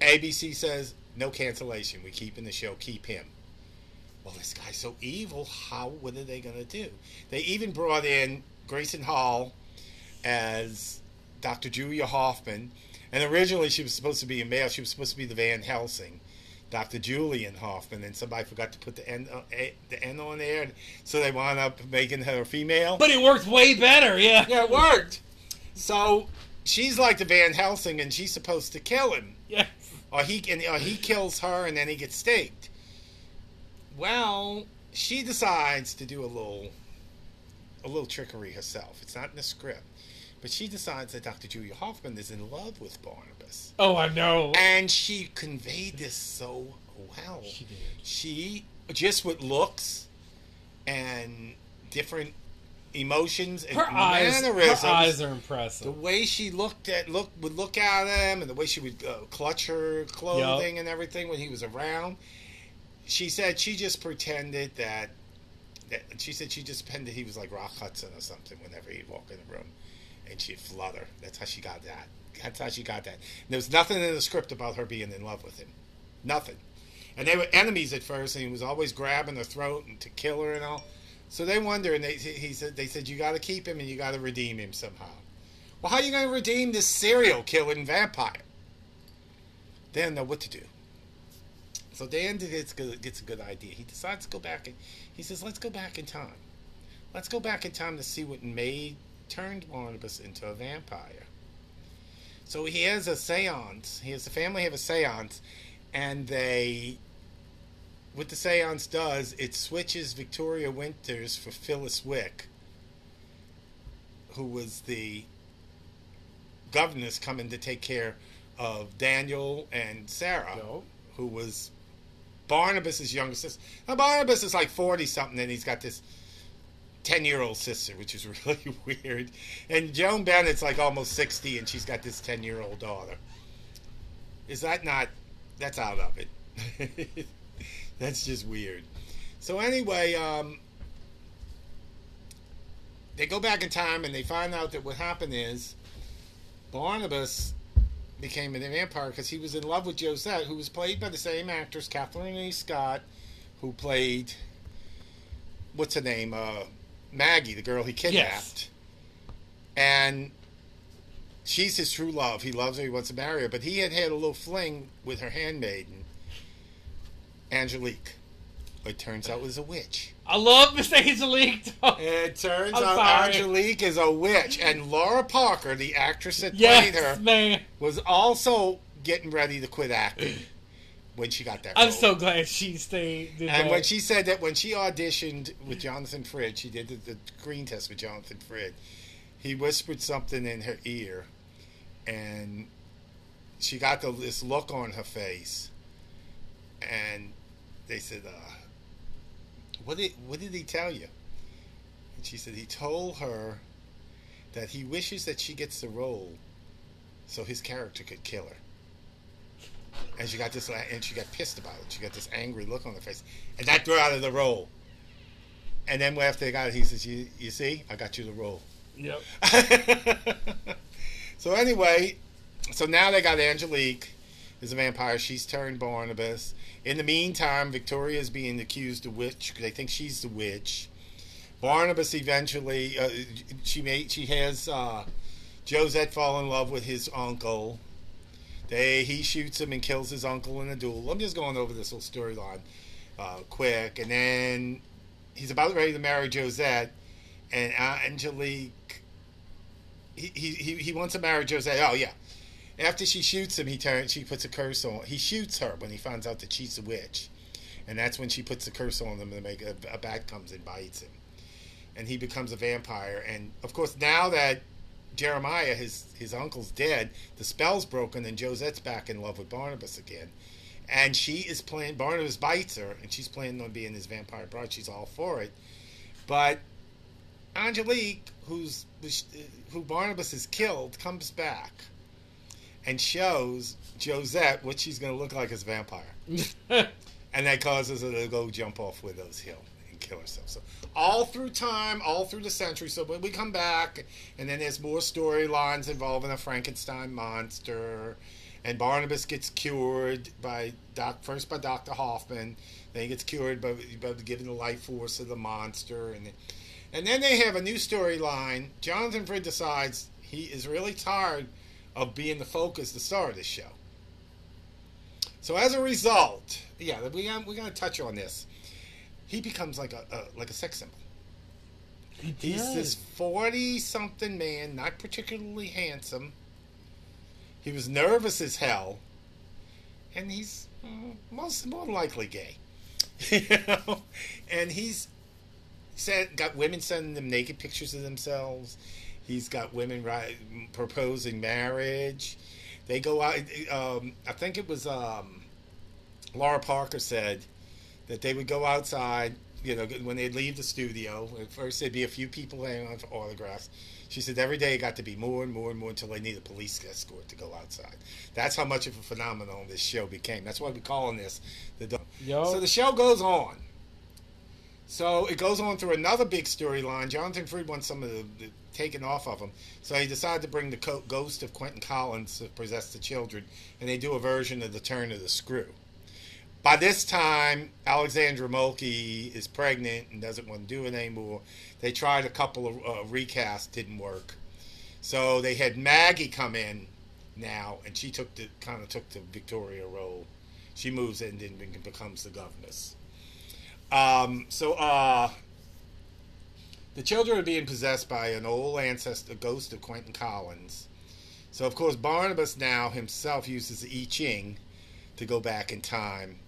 ABC says no cancellation. We keep in the show. Keep him. Well, this guy's so evil. How? What are they going to do? They even brought in Grayson Hall as Dr. Julia Hoffman, and originally she was supposed to be a male. She was supposed to be the Van Helsing, Dr. Julian Hoffman, and somebody forgot to put the N, uh, a, the N on there, so they wound up making her female.
But it worked way better, yeah.
Yeah, it worked. So she's like the Van Helsing, and she's supposed to kill him,
Yes.
Or he and or he kills her, and then he gets staked. Well, she decides to do a little, a little trickery herself. It's not in the script, but she decides that Dr. Julia Hoffman is in love with Barnabas,
Oh, I know.
and she conveyed this so well.
She did.
She just with looks and different emotions and
Her eyes, her eyes are impressive.
the way she looked at look would look at him and the way she would uh, clutch her clothing and everything when he was around. She said she just pretended that, that she said she just pretended he was like rock hudson or something whenever he'd walk in the room and she'd flutter. That's how she got that. That's how she got that. And there was nothing in the script about her being in love with him. Nothing. And they were enemies at first and he was always grabbing her throat and to kill her and all so they wonder, and they he said they said you got to keep him and you got to redeem him somehow. Well, how are you going to redeem this serial killing vampire? They don't know what to do. So Dan gets gets a good idea. He decides to go back and he says, "Let's go back in time. Let's go back in time to see what made turned Barnabas into a vampire." So he has a séance. He has the family have a séance, and they what the seance does, it switches Victoria Winters for Phyllis Wick, who was the governess coming to take care of Daniel and Sarah,
Yo.
who was Barnabas's younger sister. Now Barnabas is like forty something, and he's got this ten year old sister, which is really weird. And Joan Bennett's like almost sixty, and she's got this ten year old daughter. Is that not? That's out of it. That's just weird. So anyway, um, they go back in time and they find out that what happened is Barnabas became a vampire because he was in love with Josette, who was played by the same actress, Kathleen E. Scott, who played what's her name, uh, Maggie, the girl he kidnapped, yes. and she's his true love. He loves her. He wants to marry her, but he had had a little fling with her handmaiden. Angelique. It turns out was a witch.
I love Miss Angelique.
It turns
I'm
out
sorry.
Angelique is a witch, and Lara Parker, the actress that played
yes,
her,
man.
was also getting ready to quit acting when she got that.
I'm so glad she stayed.
And
that.
when she said that when she auditioned with Jonathan Frid, she did the, the screen test with Jonathan Frid. He whispered something in her ear, and she got the, this look on her face. And they said, uh, "What did what did he tell you?" And she said he told her that he wishes that she gets the role, so his character could kill her. And she got this, and she got pissed about it. She got this angry look on her face, and that threw her out of the role. And then after they got it, he says, "You, you see, I got you the role."
Yep.
so anyway, so now they got Angelique is a vampire. She's turned Barnabas. In the meantime, Victoria is being accused of witch. They think she's the witch. Barnabas eventually, uh, she made, she has uh, Josette fall in love with his uncle. They he shoots him and kills his uncle in a duel. I'm just going over this whole storyline uh, quick, and then he's about ready to marry Josette, and Angelique. He, he, he, he wants to marry Josette. Oh yeah, after she shoots him, he turns. She puts a curse on. He shoots her when he finds out that she's a witch, and that's when she puts the curse on him to make a, a bat comes and bites him, and he becomes a vampire. And of course, now that Jeremiah, his his uncle's dead, the spell's broken, and Josette's back in love with Barnabas again, and she is playing. Barnabas bites her, and she's planning on being his vampire bride. She's all for it, but Angelique, who's who Barnabas has killed, comes back and shows Josette what she's going to look like as a vampire. and that causes her to go jump off Widow's Hill and kill herself. So all through time, all through the century. So when we come back, and then there's more storylines involving a Frankenstein monster, and Barnabas gets cured by doc, first by Doctor Hoffman, then he gets cured by, by giving the life force of the monster, and and then they have a new storyline. Jonathan Frid decides he is really tired of being the focus, the star of this show. So as a result, yeah, we we're gonna touch on this. He becomes like a, a like a sex symbol. He He's this forty-something man, not particularly handsome. He was nervous as hell, and he's mm, most more likely gay. you know, and he's said got women sending them naked pictures of themselves. He's got women right, proposing marriage. They go out. Um, I think it was um, Lara Parker said that they would go outside. You know, when they'd leave the studio, at first there'd be a few people hanging on for autographs. She said every day it got to be more and more and more until they need a police escort to go outside. That's how much of a phenomenon this show became. That's why we're calling this the. Yo. So the show goes on. So it goes on through another big storyline. Jonathan Frid wants some of the, the taken off of him, so he decided to bring the co- ghost of Quentin Collins to possess the children, and they do a version of the Turn of the Screw. By this time, Alexandra Moltke is pregnant and doesn't want to do it anymore. They tried a couple of uh, recasts, didn't work. So they had Maggie come in now, and she took the kind of took the Victoria role. She moves in and becomes the governess. Um, so uh, the children are being possessed by an old ancestor, ghost of Quentin Collins. So of course Barnabas now himself uses the I Ching to go back in time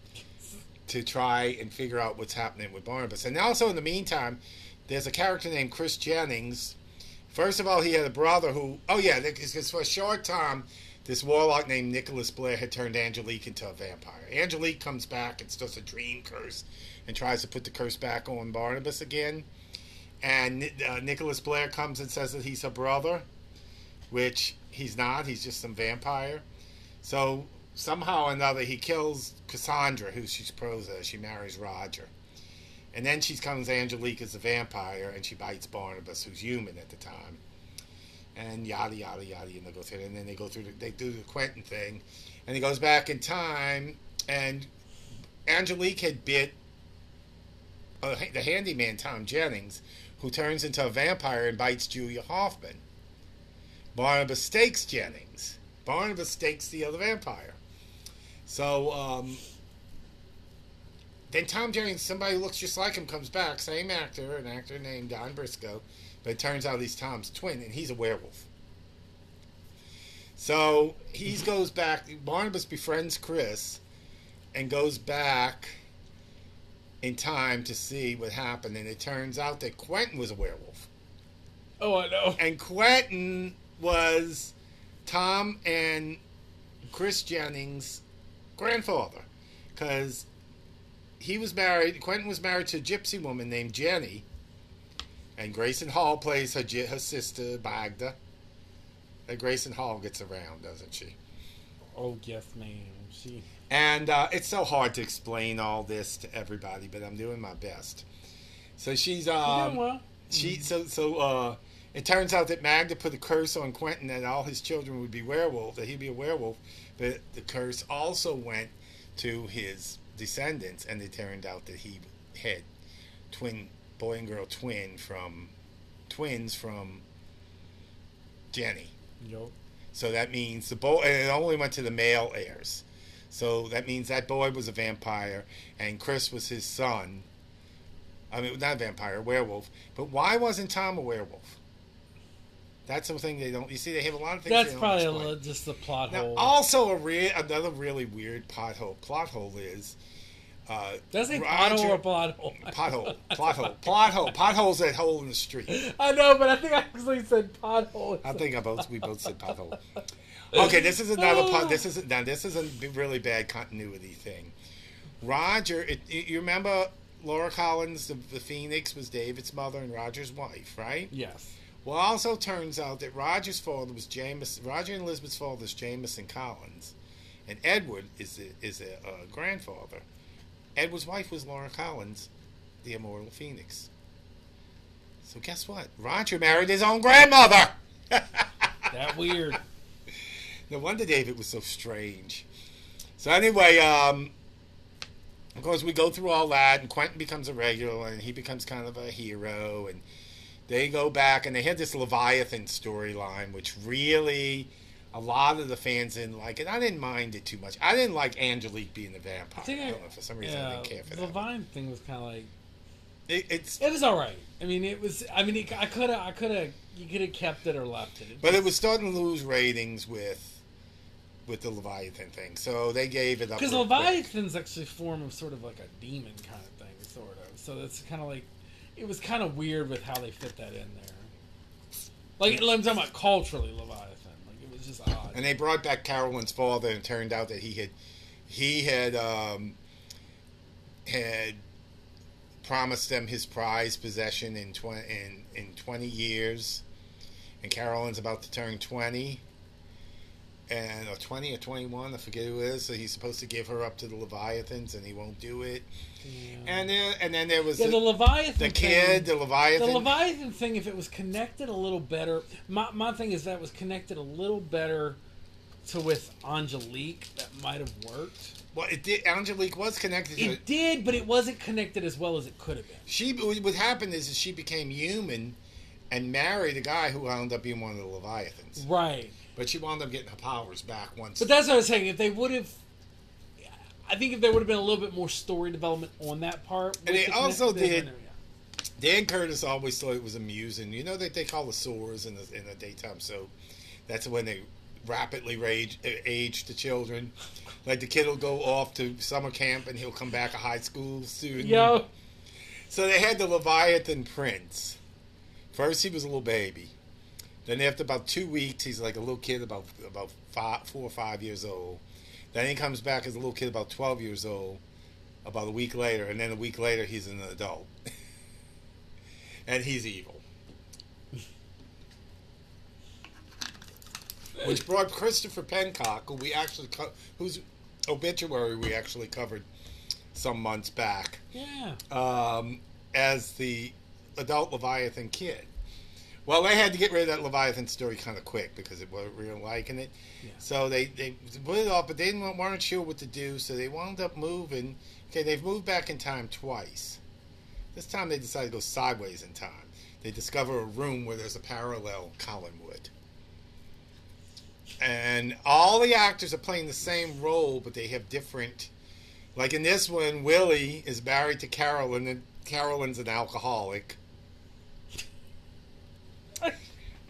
to try and figure out what's happening with Barnabas. And also in the meantime, there's a character named Chris Jennings. First of all, he had a brother who, oh yeah, because for a short time, this warlock named Nicholas Blair had turned Angelique into a vampire. Angelique comes back, it's just a dream curse and tries to put the curse back on Barnabas again. And uh, Nicholas Blair comes and says that he's a brother, which he's not. He's just some vampire. So somehow or another, he kills Cassandra, who she's Prosa. She marries Roger. And then she comes Angelique as a vampire, and she bites Barnabas, who's human at the time. And yada yada yada, and they go through. And then they go through. The, they do the Quentin thing, and he goes back in time, and Angelique had bit uh, the handyman Tom Jennings, who turns into a vampire and bites Julia Hoffman. Barnabas stakes Jennings. Barnabas stakes the other vampire. So um, then Tom Jennings, somebody who looks just like him, comes back. Same actor, an actor named Don Briscoe, but it turns out he's Tom's twin, and he's a werewolf. So he goes back. Barnabas befriends Chris, and goes back in time to see what happened, and it turns out that Quentin was a werewolf.
Oh, I know.
And Quentin was Tom and Chris Jennings' grandfather, because he was married. Quentin was married to a gypsy woman named Jenny, and Grayson Hall plays her her sister Magda. And Grayson Hall gets around, doesn't she?
Oh yes, ma'am. She
and uh, it's so hard to explain all this to everybody, but I'm doing my best. So she's um, well. she so so uh, it turns out that Magda put a curse on Quentin that all his children would be werewolves, that he'd be a werewolf, but the curse also went to his descendants, and it turned out that he had twin boy and girl twin from twins from Jenny.
Yep.
So that means the boy, and it only went to the male heirs. So that means that boy was a vampire, and Chris was his son. I mean, not a vampire, a werewolf. But why wasn't Tom a werewolf? That's the thing they don't. You see, they have a lot of things.
That's probably a little, just the plot
Now,
hole.
also, a re- another really weird pothole. Plot hole is. Uh,
Does it
Roger-
plot hole or plot hole?
Pothole, plot hole, plot hole, potholes that hole in the street.
I know, but I think I actually said pothole.
I think I both we both said pothole. Okay, this is another pot. This is now this is a b- really bad continuity thing. Roger, it, it- you remember Laura Collins, the, the Phoenix, was David's mother and Roger's wife, right?
Yes.
Well, also turns out that Roger's father was James. Roger and Elizabeth's father is Jameson Collins, and Edward is a, is a, uh grandfather. Edward's wife was Laura Collins, the immortal Phoenix. So guess what? Roger married his own grandmother.
That weird.
No wonder David was so strange. So anyway, um, of course, we go through all that, and Quentin becomes a regular, and he becomes kind of a hero, and they go back, and they had this Leviathan storyline, which really a lot of the fans didn't like it. I didn't mind it too much. I didn't like Angelique being a vampire. I,
think I-
don't know for some reason I didn't care for
the
that.
Vine thing was kind of like
It, it's
it was all right. I mean, it was. I mean, it, I could have. I could have. You could have kept it or left it.
but it was starting to lose ratings with with the Leviathan thing, so they gave it up
because
real quick.
Leviathan's actually form of sort of like a demon kind of thing, sort of. So it's kind of like it was kind of weird with how they fit that in there. Like I'm talking about culturally, Leviathan. Like it was just odd.
and they brought back Carolyn's father, and it turned out that he had he had um, had promised them his prize possession in twenty in, in twenty years, and Carolyn's about to turn twenty, and or twenty or twenty one, I forget who it is. So he's supposed to give her up to the Leviathans, and he won't do it.
Yeah.
And then and then there was
yeah,
the,
the Leviathan.
the kid,
thing-
the Leviathan.
The Leviathan thing, if it was connected a little better, my, my thing is that was connected a little better to with Angelique, that might have worked.
well, it did. Angelique was connected to
It did, but it wasn't connected as well as it could have been.
she what happened is, is she became human and married a guy who wound up being one of the leviathans
Right.
But she wound up getting her powers back once
But that's what I was saying. If they would have, I think if there would have been a little bit more story development on that part.
And they
the
also did-
yeah.
dan curtis always thought it was amusing you know that they call the SORAS in the, in the daytime soap that's when they rapidly rage, age the children like the kid will go off to summer camp and he'll come back a high school student
Yo,
So they had the Leviathan Prince. First, he was a little baby. Then, after about two weeks, he's like a little kid, about about five, four or five years old. Then he comes back as a little kid, about twelve years old. About a week later, and then a week later, he's an adult, and he's evil. Which brought Christopher Pennock, who we actually co- whose obituary we actually covered some months back
yeah.
um, as the adult Leviathan kid. Well, they had to get rid of that Leviathan story kind of quick because it wasn't really liking it.
Yeah.
So they, they put it off, but they didn't, weren't sure what to do, so they wound up moving. Okay, they've moved back in time twice. This time they decided to go sideways in time. They discover a room where there's a parallel Collinwood. And all the actors are playing the same role, but they have different. Like in this one, Willie is married to Carolyn, and Carolyn's an alcoholic.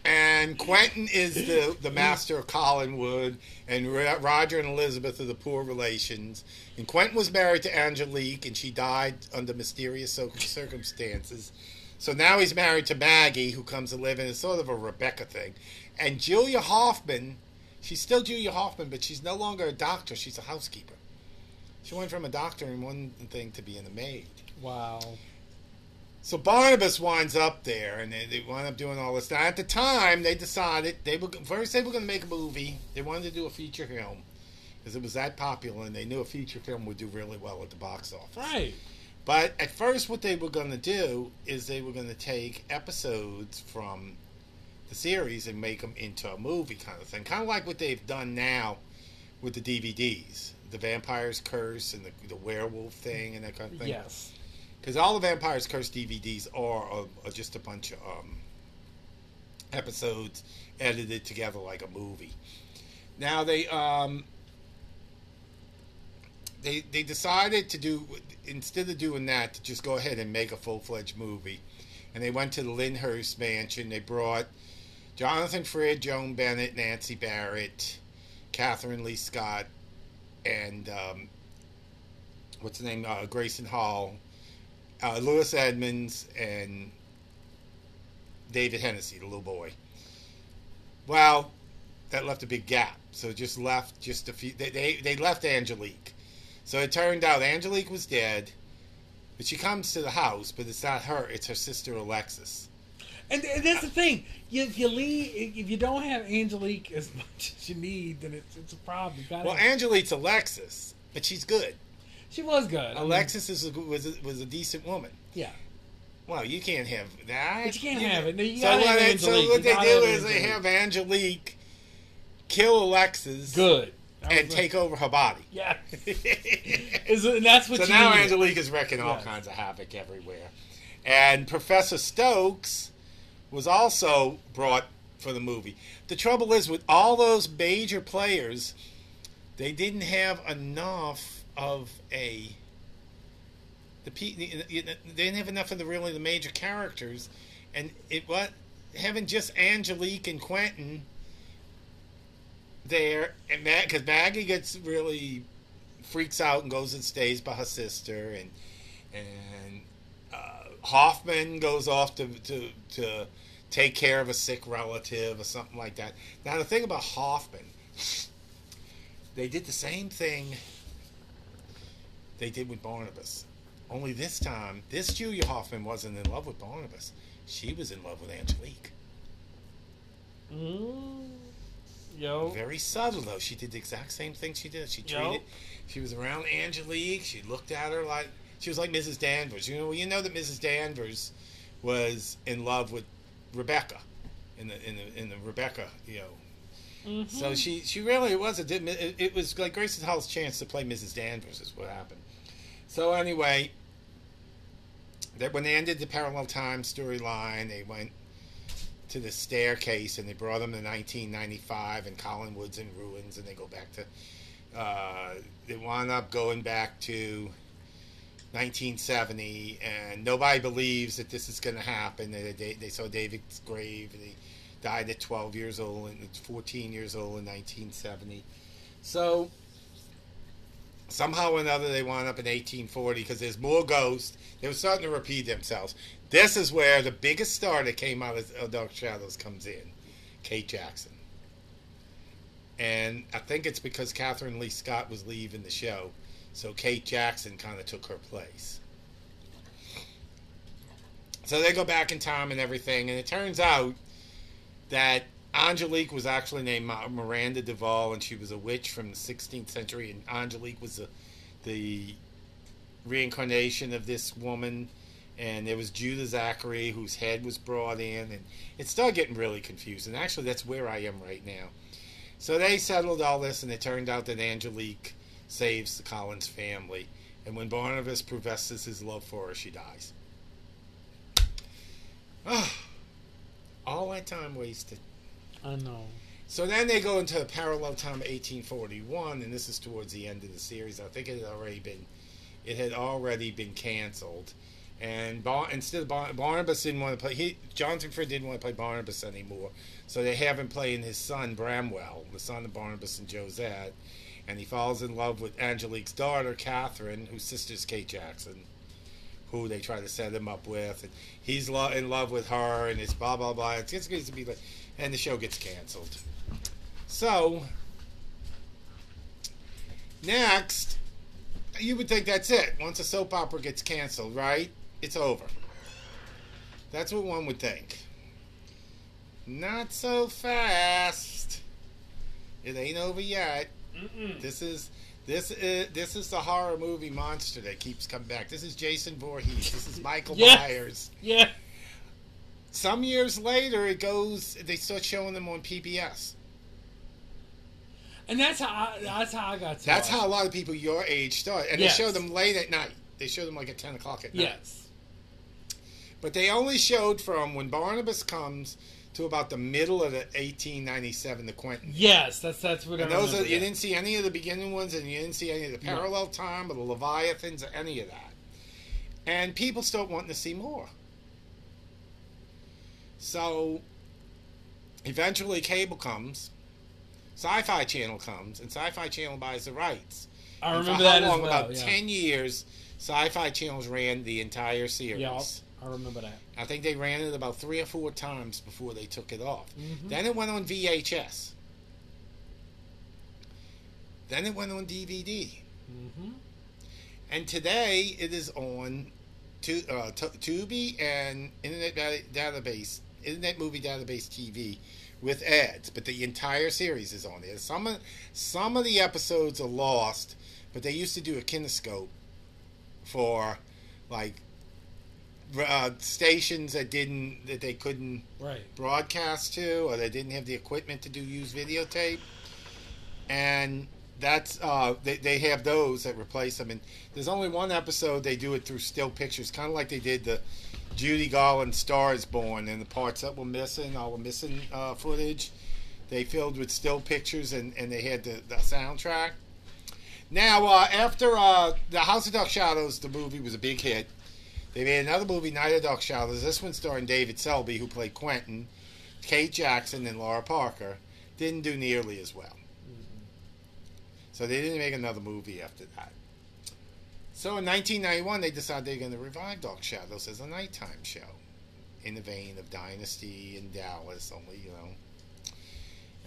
And Quentin is the, the master of Collinwood, and Ro- Roger and Elizabeth are the poor relations. And Quentin was married to Angelique, and she died under mysterious circumstances. So now he's married to Maggie, who comes to live in. It's sort of a Rebecca thing. And Julia Hoffman, she's still Julia Hoffman, but she's no longer a doctor. She's a housekeeper. She went from a doctor in one thing to being a maid.
Wow.
So Barnabas winds up there, and they, they wind up doing all this. Now, at the time, they decided they were first they were going to make a movie. They wanted to do a feature film because it was that popular, and they knew a feature film would do really well at the box office.
Right.
But at first, what they were going to do is they were going to take episodes from the series and make them into a movie kind of thing, kind of like what they've done now with the DVDs, the Vampire's Curse and the, the werewolf thing and that kind of thing.
Yes.
Because all the Vampire's Curse DVDs are, are, are just a bunch of um, episodes edited together like a movie. Now they um, they they decided to do instead of doing that to just go ahead and make a full fledged movie, and they went to the Lyndhurst mansion. They brought Jonathan Frid, Joan Bennett, Nancy Barrett, Kathryn Leigh Scott, and um, what's the name? Uh, Grayson Hall, uh, Louis Edmonds, and David Henesy, the little boy. Well, that left a big gap. So just left just a few. They, they, they left Angelique. So it turned out Angelique was dead, but she comes to the house, but it's not her. It's her sister Alexis.
And, and that's the thing. You, if you leave, if you don't have Angelique as much as you need, then it's, it's a problem.
Well, Angelique's Alexis, but she's good.
She was good. I mean,
Alexis is a, was a, was a decent woman.
yeah.
Well, you can't have that.
But you can't have it. No, you
so what, so what they do is they have Angelique kill Alexis
Good.
And
was
take over her body.
Yeah. Is it, and that's what you
now
needed.
Angelique is wrecking all
Yes.
kinds of havoc everywhere. And Professor Stokes was also brought for the movie. The trouble is with all those major players, they didn't have enough of a the pe- they didn't have enough of the really the major characters, and it what having just Angelique and Quentin there, and because Maggie gets really freaks out and goes and stays by her sister, and and uh, Hoffman goes off to, to to take care of a sick relative or something like that. Now the thing about Hoffman, they did the same thing they did with Barnabas. Only this time, this Julia Hoffman wasn't in love with Barnabas. She was in love with Angelique.
Mm. Yo.
Very subtle though. She did the exact same thing she did. She
Yo.
treated. She was around Angelique. She looked at her like she was like Mrs. Danvers. You know, you know that Mrs. Danvers was in love with Rebecca, in the in the in the Rebecca. You know,
Mhm.
so she she really was a. It, it was like Grayson Hall's chance to play Mrs. Danvers is what happened. So anyway, that when they ended the parallel time storyline, they went to the staircase and they brought them to 1995 and Collinwood's in ruins and they go back to. Uh, they wound up going back to 1970 and nobody believes that this is going to happen. They, they, they saw David's grave and he died at 12 years old and 14 years old in 1970. So somehow or another they wound up in 1840 because there's more ghosts. They were starting to repeat themselves. This is where the biggest star that came out of Dark Shadows comes in, Kate Jackson. And I think it's because Kathryn Leigh Scott was leaving the show, so Kate Jackson kind of took her place. So they go back in time and everything, and it turns out that Angelique was actually named Miranda Duval, and she was a witch from the 16th century, and Angelique was the, the reincarnation of this woman, and there was Judah Zachary, whose head was brought in, and it started getting really confusing. Actually, that's where I am right now. So they settled all this, and it turned out that Angelique saves the Collins family, and when Barnabas professes his love for her, she dies. Ah, all that time wasted.
I know.
So then they go into parallel time of 1841, and this is towards the end of the series. I think it had already been, it had already been canceled, and Bar- instead of Bar- Barnabas didn't want to play. He Jonathan Frid didn't want to play Barnabas anymore, so they have him playing his son Bramwell, the son of Barnabas and Josette, and he falls in love with Angelique's daughter Catherine, whose sister's Kate Jackson who they try to set him up with, and he's lo- in love with her, and it's blah blah blah. It's, it's going to be like, and the show gets canceled. So next, you would think that's it. Once a soap opera gets canceled, right? It's over. That's what one would think. Not so fast. It ain't over yet.
Mm-mm.
This is this is this is the horror movie monster that keeps coming back. This is Jason Voorhees. This is Michael. Myers.
Yeah.
Some years later, it goes. They start showing them on PBS.
And that's how I, that's how I got to
That's
it.
how a lot of people your age start, and
Yes.
they show them late at night. They show them like at ten o'clock at night.
Yes.
But they only showed from when Barnabas comes to about the middle of the 1897 the Quentin.
Yes, that's that's what
And
I
those are, you didn't see any of the beginning ones, and you didn't see any of the
No.
parallel time or the Leviathans or any of that. And people start wanting to see more. So eventually, cable comes, Sci-Fi Channel comes, and Sci-Fi Channel buys the rights.
I
And
remember that
long?
as well.
About
yeah.
ten years, Sci-Fi Channels ran the entire series.
Yeah, I remember that.
I think they ran it about three or four times before they took it off.
Mhm.
Then it went on VHS. Then it went on DVD.
hmm
And today it is on tu- uh, tu- Tubi and Internet da- Database, Internet Movie Database TV with ads. But the entire series is on there. Some of, some of the episodes are lost, but they used to do a kinescope for like uh, stations that didn't that they couldn't
Right.
broadcast to, or they didn't have the equipment to do use videotape, and that's uh, they they have those that replace them. And there's only one episode they do it through still pictures, kind of like they did the Judy Garland Star is Born, and the parts that were missing, all the missing uh, footage, they filled with still pictures, and and they had the, the soundtrack. Now, uh, after uh, the House of Dark Shadows, the movie was a big hit. They made another movie, Night of Dark Shadows. This one starring David Selby, who played Quentin, Kate Jackson, and Lara Parker. Didn't do nearly as well. So they didn't make another movie after that. So in 1991, they decided they were going to revive Dark Shadows as a nighttime show, in the vein of Dynasty and Dallas, only you know.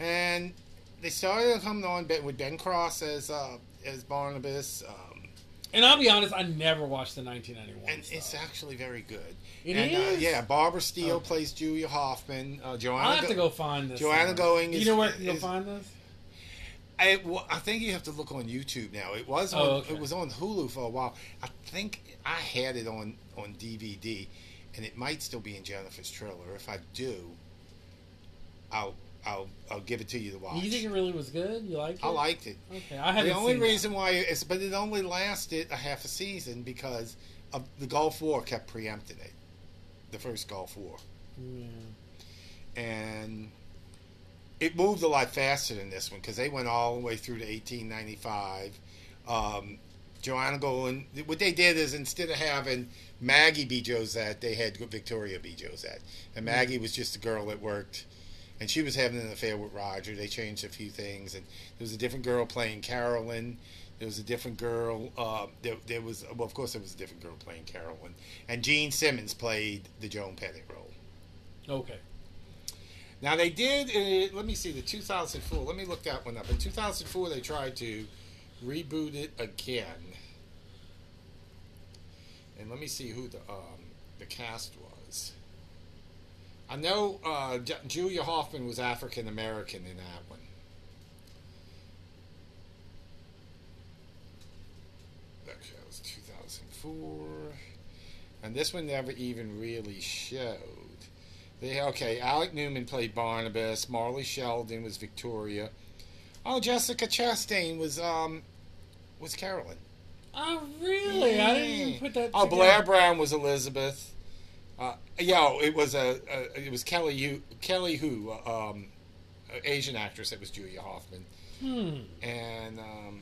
And they started coming on with Ben Cross as uh, as Barnabas. Um,
And I'll be honest, I never watched the 1991.
and it's actually very good.
It
and, Uh, yeah, Barbara Steele
Okay.
plays Julia Hoffman. Uh, Joanna.
I'll have to
Go-
go find this.
Joanna. Going
You know where I can go
is-
find this?
I, I think you have to look on YouTube now. It was oh, on,
Oh, okay.
it was on Hulu for a while. I think I had it on on DVD, and it might still be in Jennifer's trailer. If I do, I'll I'll I'll give it to you to watch.
You think it really was good? You liked it?
I liked it.
Okay, I haven't
The only
seen that.
reason why it's but it only lasted a half a season because of the Gulf War kept preempting it, the first Gulf War,
Yeah.
and it moved a lot faster than this one because they went all the way through to 1895. Um, Joanna Golan, what they did is instead of having Maggie be Josette, they had Victoria be Josette, and Maggie was just a girl that worked. And she was having an affair with Roger. They changed a few things, and there was a different girl playing Carolyn. There was a different girl. Uh, there, there was, well, of course, there was a different girl playing Carolyn, and Jean Simmons played the Joan Bennett role.
Okay.
Now they did. Uh, let me see the 2004. Let me look that one up. In 2004, they tried to reboot it again, and let me see who the um, the cast was. I know uh, J- Julia Hoffman was African American in that one. Actually, that was 2004, and this one never even really showed. They, okay, Alec Newman played Barnabas. Marley Shelton was Victoria. Oh, Jessica Chastain was um was Carolyn.
Oh, really? I didn't even put that.
Oh,
together.
Blair Brown was Elizabeth. Uh, yeah, it was a, a it was Kelly Hu Kelly Hu, uh, um, Asian actress that was Julia Hoffman,
Hmm.
and um,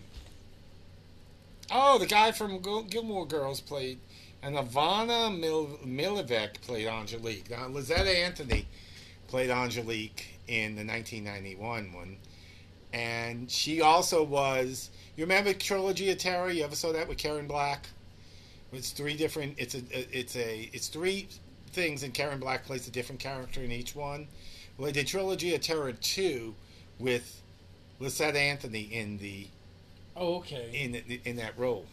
oh, the guy from Gil- Gilmore Girls played, and Ivana Mil- Milivek played Angelique. Now, Lysette Anthony played Angelique in the 1991 one, and she also was. You remember Trilogy of Terror? You ever saw that with Karen Black? It's three different. It's a. It's a. It's three things, and Karen Black plays a different character in each one. Well, they did Trilogy of Terror two with Lysette Anthony in the
Oh, okay.
in in that role.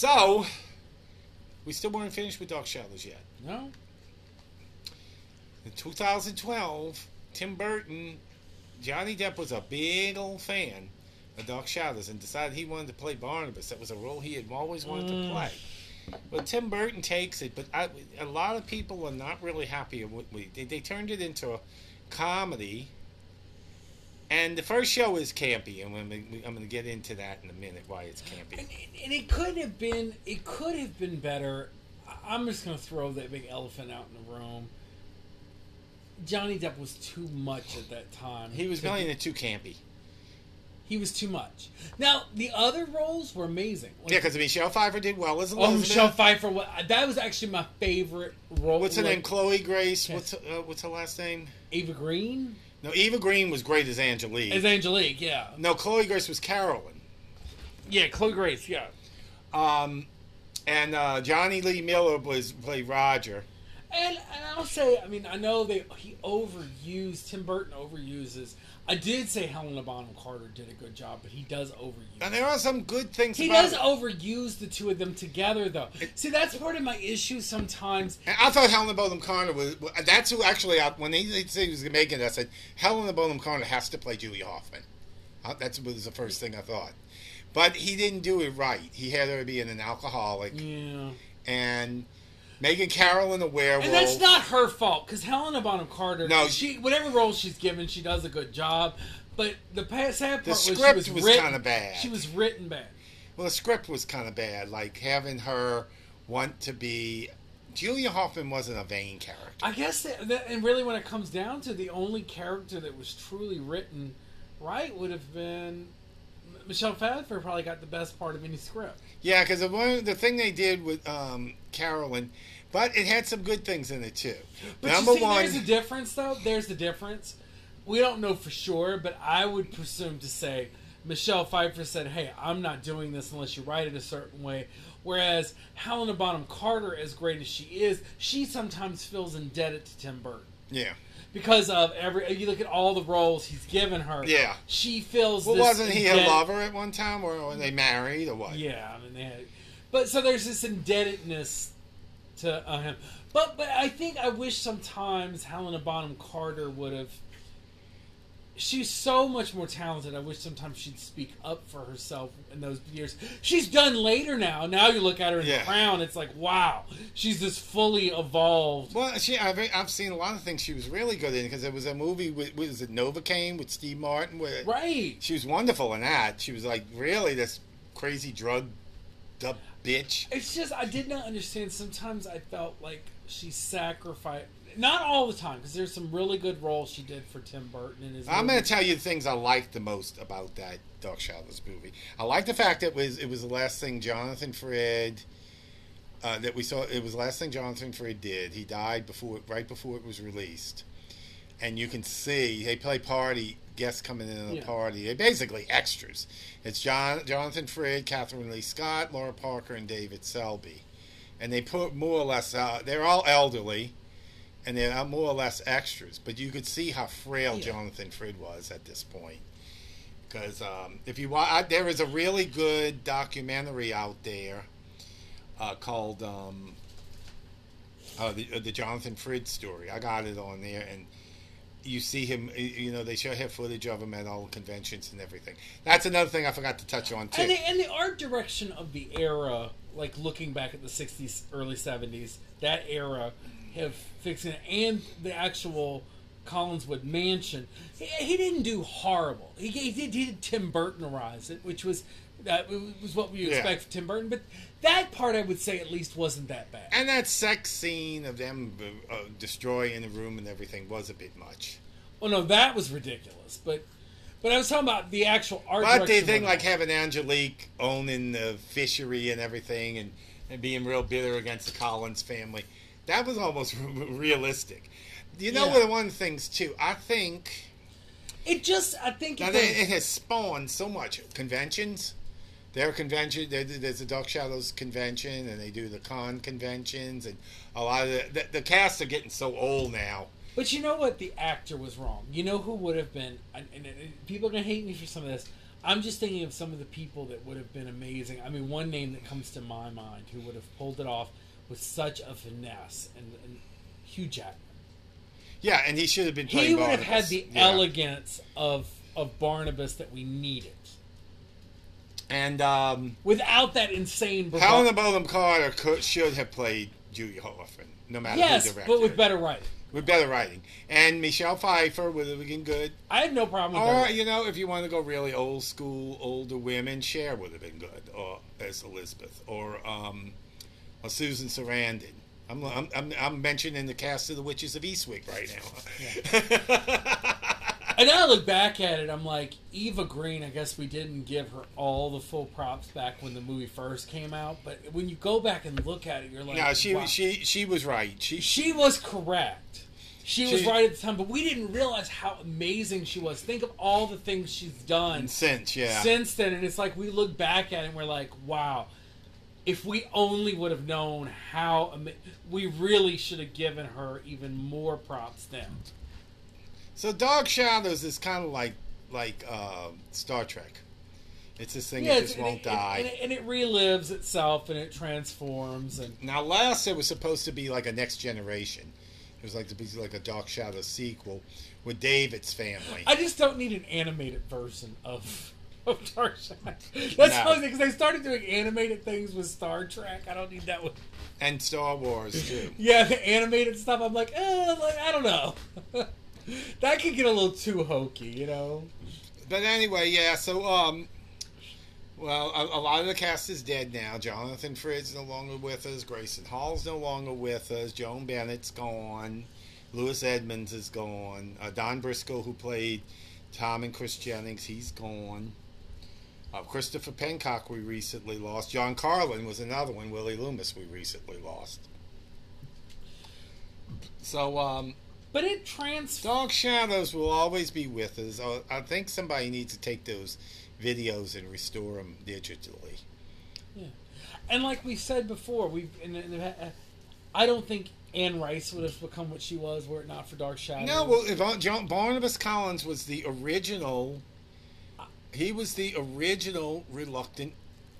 So, we still weren't finished with Dark Shadows yet.
no.
In 2012, Tim Burton, Johnny Depp was a big old fan of Dark Shadows and decided he wanted to play Barnabas. That was a role he had always wanted to
Mm.
play. But Tim Burton takes it, but I, a lot of people are not really happy with it. They, they turned it into a comedy. And the first show is campy, and I'm gonna- I'm going to get into that in a minute why it's campy.
And, and it could have been. It could have been better. I'm just gonna throw that big elephant out in the room. Johnny Depp was too much at that time.
He was
to
playing
be-
it too campy.
He was too much. Now the other roles were amazing. Like,
Yeah, because I mean, Michelle Pfeiffer did well as
oh,
Elizabeth.
Michelle Pfeiffer. That was actually my favorite role.
What's her
like,
name? Chloe Grace. What's uh, what's her last name?
Eva Green
No, Eva Green was great as Angelique.
as Angelique. Yeah,
no, Chloe Grace was Carolyn.
yeah. Chloe Grace. Yeah.
Um, and uh, Jonny Lee Miller was played Roger.
And, and I'll say, I mean, I know they he overused Tim Burton overuses. I did say Helena Bonham Carter did a good job, but he does overuse.
And there are some good things.
He does
it.
overuse the two of them together, though. See, that's part of my issue sometimes.
And I thought Helena Bonham Carter was. That's who actually. I, when they, they said he was making it, I said Helena Bonham Carter has to play Julie Hoffman. Uh, That was the first thing I thought. But he didn't do it right. He had her being an alcoholic
Yeah.
and Megan Carroll a werewolf.
And that's not her fault, because Helena Bonham Carter,
No.
she whatever role she's given, she does a good job. But the pa- sad part
The
was
script
was,
was
written,
kinda bad.
She was written bad.
Well, the script was kind of bad. Like having her want to be. Julia Hoffman wasn't a vain character.
I guess, that, that, and really, when it comes down to the only character that was truly written right would have been Michelle Pfeiffer. Probably got the best part of any script.
Yeah, because the one the thing they did with um, Carolyn, but it had some good things in it too.
But
Number
you see,
one,
there's a difference, though. There's the difference. We don't know for sure, but I would presume to say Michelle Pfeiffer said, "Hey, I'm not doing this unless you write it a certain way." Whereas Helena Bonham Carter, as great as she is, she sometimes feels indebted to Tim Burton
yeah.
Because of every. You look at all the roles he's given her.
Yeah.
she feels.
Well, wasn't he a lover at one time, or were they married, or what?
Yeah, I mean they had, but so there's this indebtedness to uh, him. But but I think I wish sometimes Helena Bonham Carter would have. She's so much more talented. I wish sometimes she'd speak up for herself in those years. She's done later now. Now you look at her in
Yeah.
the crown, it's like wow, she's this fully evolved.
Well, she I've, I've seen a lot of things she was really good in because there was a movie with was it Novocaine with Steve Martin where
Right.
she was wonderful in that. She was like really this crazy drug up bitch.
It's just I did not understand. Sometimes I felt like she sacrificed. Not all the time, because there's some really good roles she did for Tim Burton in his.
I'm going to tell you the things I liked the most about that Dark Shadows movie. I like the fact that it was it was the last thing Jonathan Frid uh, that we saw. It was the last thing Jonathan Frid did. He died before right before it was released, and you can see they play party guests coming in on the
Yeah.
party. They're basically extras. It's John Jonathan Frid, Kathryn Leigh Scott, Lara Parker, and David Selby, and they put more or less. Uh, they're all elderly. And they're more or less extras, but you could see how frail
Yeah.
Jonathan Frid was at this point. Because um, if you wa there is a really good documentary out there uh, called um, uh, the, uh, the Jonathan Frid story. I got it on there, and you see him. You know, they show him footage of him at all the conventions and everything. That's another thing I forgot to touch on too.
And the, and the art direction of the era, like looking back at the '60s, early '70s, that era, have fixing it, and the actual Collinswood Mansion. He, he didn't do horrible. He, he did he did Tim Burtonerize it, which was that was what we
Yeah.
expect from Tim Burton. But that part, I would say, at least wasn't that bad.
and that sex scene of them uh, destroying the room and everything was a bit much.
Well, no, that was ridiculous. But but I was talking about the actual art.
But the thing, like having Angelique owning the fishery and everything, and, and being real bitter against the Collins family, that was almost realistic. You know
Yeah.
One of the things too, I think
it just, I think it,
it has spawned so much conventions. Their convention, there- there's a Dark Shadows convention, and they do the con conventions, and a lot of the, the, the casts are getting so old now.
But you know what? The actor was wrong. You know who would have been, and, and, and people are gonna hate me for some of this. I'm just thinking of some of the people that would have been amazing. I mean, one name that comes to my mind who would have pulled it off with such a finesse, and, and Hugh Jackman.
Yeah, and he should have been.
He would have had the
Yeah.
elegance of of Barnabas that we needed,
and um,
without that insane. bravado.
Helena Bonham Carter could, should have played Julia Hoffman, no matter
yes,
who directed
but with better writing.
with better writing. And Michelle Pfeiffer would have been good.
I had no problem with
Or you know, if you want to go really old school, older women, Cher would have been good, or as Elizabeth, or um, or Susan Sarandon. I'm, I'm, I'm, I'm mentioning the cast of the Witches of Eastwick right now.
And now I look back at it, I'm like, Eva Green, I guess we didn't give her all the full props back when the movie first came out. But when you go back and look at it, you're like,
no, she
wow.
she she was right. She
she was correct. She, was right at the time, but we didn't realize how amazing she was. Think of all the things she's done
since yeah.
since then, and it's like we look back at it and we're like, wow. If we only would have known how we really should have given her even more props then.
So Dark Shadows is kind of like like uh, Star Trek. It's this thing that just won't
it,
die.
And it, and it relives itself and it transforms and
Now, last it was supposed to be like a next generation. It was like to be like a Dark Shadows sequel with David's family.
I just don't need an animated version of of Dark Shadows. That's
No.
funny because they started doing animated things with Star Trek. I don't need that one.
and Star Wars too.
Yeah, the animated stuff. I'm like, eh, like I don't know. that could get a little too hokey, you know.
But anyway, yeah. So, um, well, a, a lot of the cast is dead now. Jonathan Frid's no longer with us. Grayson Hall's no longer with us. Joan Bennett's gone. Louis Edmonds is gone. Uh, Don Briscoe, who played Tom and Chris Jennings, he's gone. Uh, Christopher Pennock, we recently lost. John Karlen was another one. Willie Loomis, we recently lost. So, um,
But it trans.
Dark Shadows will always be with us. Uh, I think somebody needs to take those videos and restore them digitally.
Yeah, and like we said before, we and, and, uh, I don't think Anne Rice would have become what she was were it not for Dark Shadows.
No, well, if, uh, John, Barnabas Collins was the original. He was the original reluctant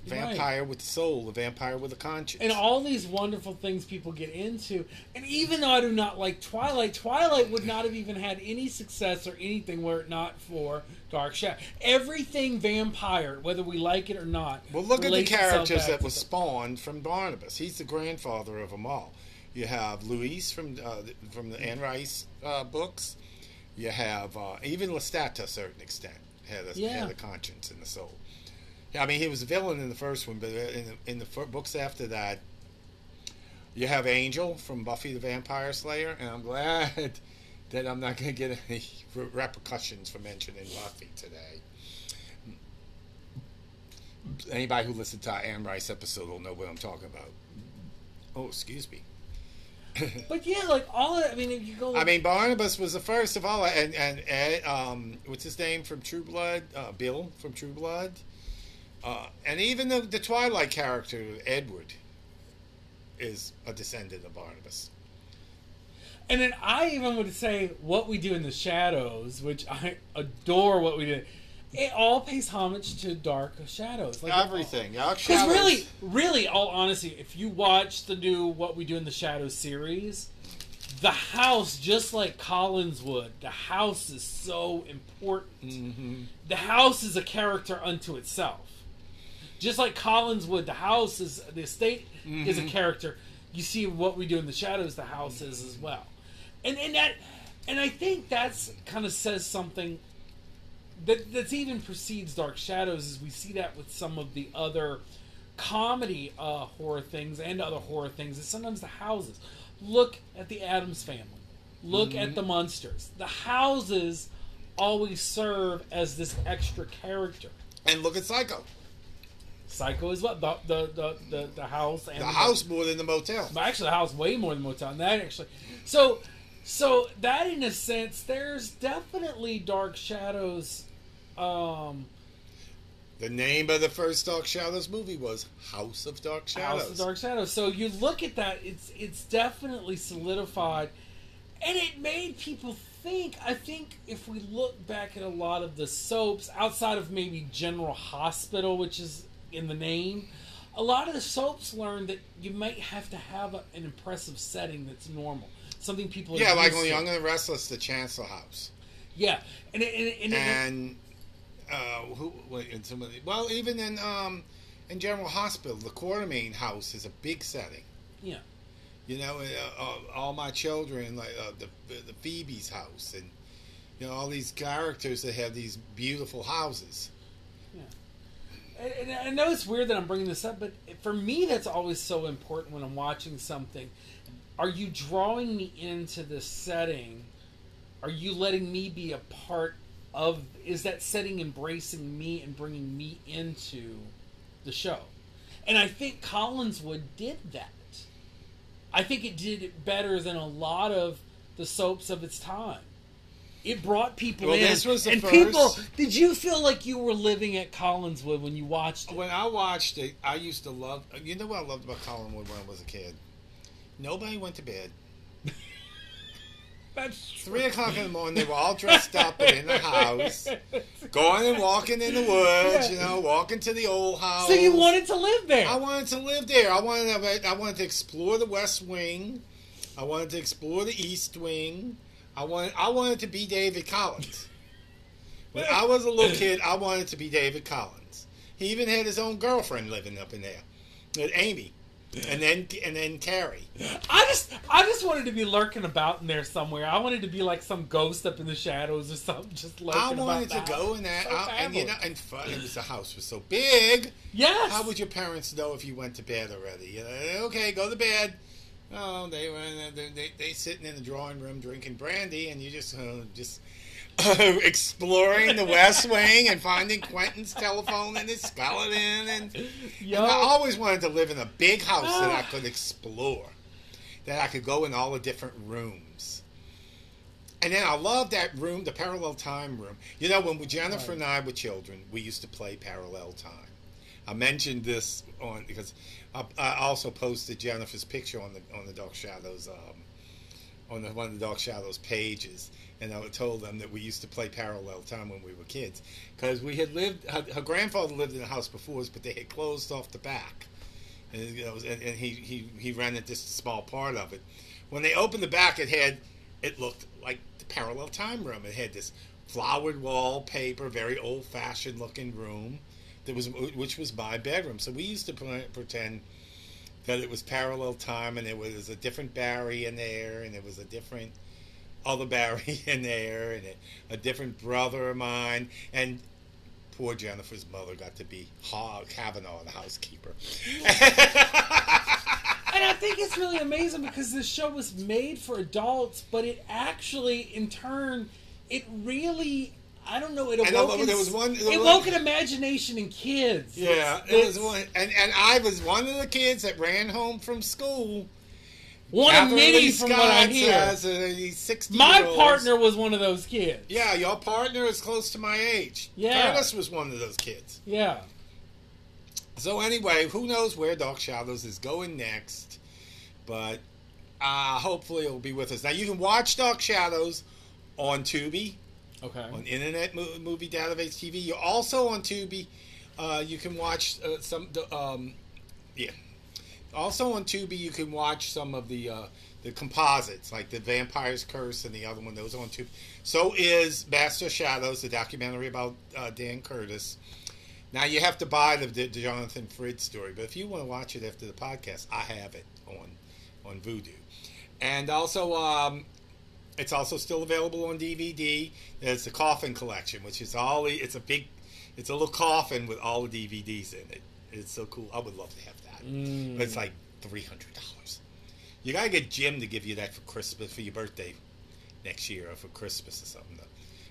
Right.
vampire with soul, the vampire with a conscience.
and all these wonderful things people get into. And even though I do not like Twilight, Twilight would not have even had any success or anything were it not for Dark Shadow. Everything vampire, whether we like it or not.
well, look at the characters that
were
spawned from Barnabas. He's the grandfather of them all. You have Louis from uh, the- from the Anne Rice uh, books. You have uh, even Lestat to a certain extent had a,
Yeah.
had a conscience and a soul. Yeah, I mean, he was a villain in the first one, but in the, in the books after that, you have Angel from Buffy the Vampire Slayer, and I'm glad that I'm not going to get any repercussions for mentioning Buffy today. Anybody who listened to Anne Rice episode will know what I'm talking about. Oh, excuse me.
But yeah, like all of I mean, if you go.
I mean, Barnabas was the first of all, and and um, what's his name from True Blood? Uh, Bill from True Blood, uh, and even the, the Twilight character Edward is a descendant of Barnabas.
And then I even would say what we do in the shadows, which I adore what we do. It all pays homage to Dark Shadows. Like
Everything,
Because really, really, all honesty, if you watch the new What We Do in the Shadows series, the house, just like Collinswood, the house is so important.
Mhm.
The house is a character unto itself. Just like Collinswood, the house is the estate is a character. You see what we do in the shadows, the house is as well, and and that, and I think that's kind of says something that that's even precedes Dark Shadows. Is we see that with some of the other comedy uh, horror things and other horror things. Is sometimes the houses. Look at the Addams family. Look at the monsters. The houses always serve as this extra character.
And look at Psycho.
Psycho is what the the the, the, the house and
The house more than the motel.
but actually the house way more than the motel. And that actually, so so that in a sense, there's definitely dark shadows. Um,
The name of the first Dark Shadows movie was House of Dark Shadows.
House of Dark Shadows. So you look at that, it's it's definitely solidified, and it made people think. I think if we look back at a lot of the soaps outside of maybe General Hospital, which is in the name, a lot of the soaps learned that you might have to have a, an impressive setting that's normal, something people
yeah, like on. Young and the Restless, the Chancellor House.
Yeah, and it, and, it- and, it-
and uh, who in some of the, well even in um, in General Hospital, the Quartermaine house is a big setting.
yeah.
You know, uh, uh, all my children, like uh, the the Phoebe's house, and you know all these characters that have these beautiful houses.
And, and I know it's weird that I'm bringing this up, but for me, that's always so important when I'm watching something. are you drawing me into this setting? Are you letting me be a part of? Is that setting embracing me and bringing me into the show? And I think Collinswood did that. I think it did it better than a lot of the soaps of its time. It brought people
Well,
in,
this was the
and
first-
people. Did you feel like you were living at Collinswood when you watched it?
When I watched it, I used to love. You know what I loved about collinswood when I was a kid? Nobody went to bed.
That's
Three o'clock in the morning, they were all dressed up and in the house, going and walking in the woods. You know, walking to the old house.
So you wanted to live there?
I wanted to live there. I wanted to, I wanted to explore the West Wing. I wanted to explore the East Wing. I wanted I wanted to be David Collins. When I was a little kid, I wanted to be David Collins. He even had his own girlfriend living up in there, with Amy, and then and then Carrie.
I just, I just wanted to be lurking about in there somewhere. I wanted to be like some ghost up in the shadows or something, just lurking
I wanted to go in that,
So
I- and you know, and it the house was so big.
yes.
How would your parents know if you went to bed already? You know, okay, go to bed. Oh, they were they, they, they sitting in the drawing room drinking brandy, and you just uh, just exploring the West Wing and finding Quentin's telephone and his skeleton, and, and I always wanted to live in a big house that I could explore, that I could go in all the different rooms. And then I love that room, the parallel time room. You know, when we, Jennifer and I were children, we used to play parallel time. I mentioned this on because I, I also posted Jennifer's picture on the on the Dark Shadows um, on the, one of the Dark Shadows pages, and I told them that we used to play parallel time when we were kids because we had lived. Her, her grandfather lived in the house before us, but they had closed off the back, and, you know, and, and he, he he rented just a small part of it. When they opened the back, it had it looked like the parallel time room. It had this flowered wallpaper, very old fashioned looking room that was which was my bedroom. So we used to pretend that it was parallel time, and there was a different Barry in there, and there was a different other Barry in there, and a, a different brother of mine, and poor Jennifer's mother got to be ha- Kavanaugh, the housekeeper.
And I think it's really amazing because this show was made for adults, but it actually, in turn, it really. I don't know. It
know,
awoke,
but there was one- there
it
was-
woke an imagination in kids.
yeah,
It's-
it was one, and and I was one of the kids that ran home from school.
One of
Catherine
many
Lee
from what I hear.
says, he's 60
My partner was one of those kids.
Yeah, your partner is close to my age.
Yeah.
Curtis was one of those kids.
Yeah.
So anyway, who knows where Dark Shadows is going next? But uh, hopefully it'll be with us. Now you can watch Dark Shadows on Tubi,
Okay.
on Internet Mo- Movie Database TV. You're also on Tubi. Uh, you can watch uh, some. the, Um, yeah. Also on Tubi, you can watch some of the uh, the composites, like the Vampire's Curse and the other one. Those on Tubi. So is Master Shadows, the documentary about uh, Dan Curtis. Now you have to buy the, the Jonathan Frid story, but if you want to watch it after the podcast, I have it on on Vudu, and also um, it's also still available on DVD. There's the Coffin Collection, which is all it's a big, it's a little coffin with all the DVDs in it. It's so cool. I would love to have that,
Mm.
but it's like three hundred dollars. You gotta get Jim to give you that for Christmas for your birthday next year or for Christmas or something. Though.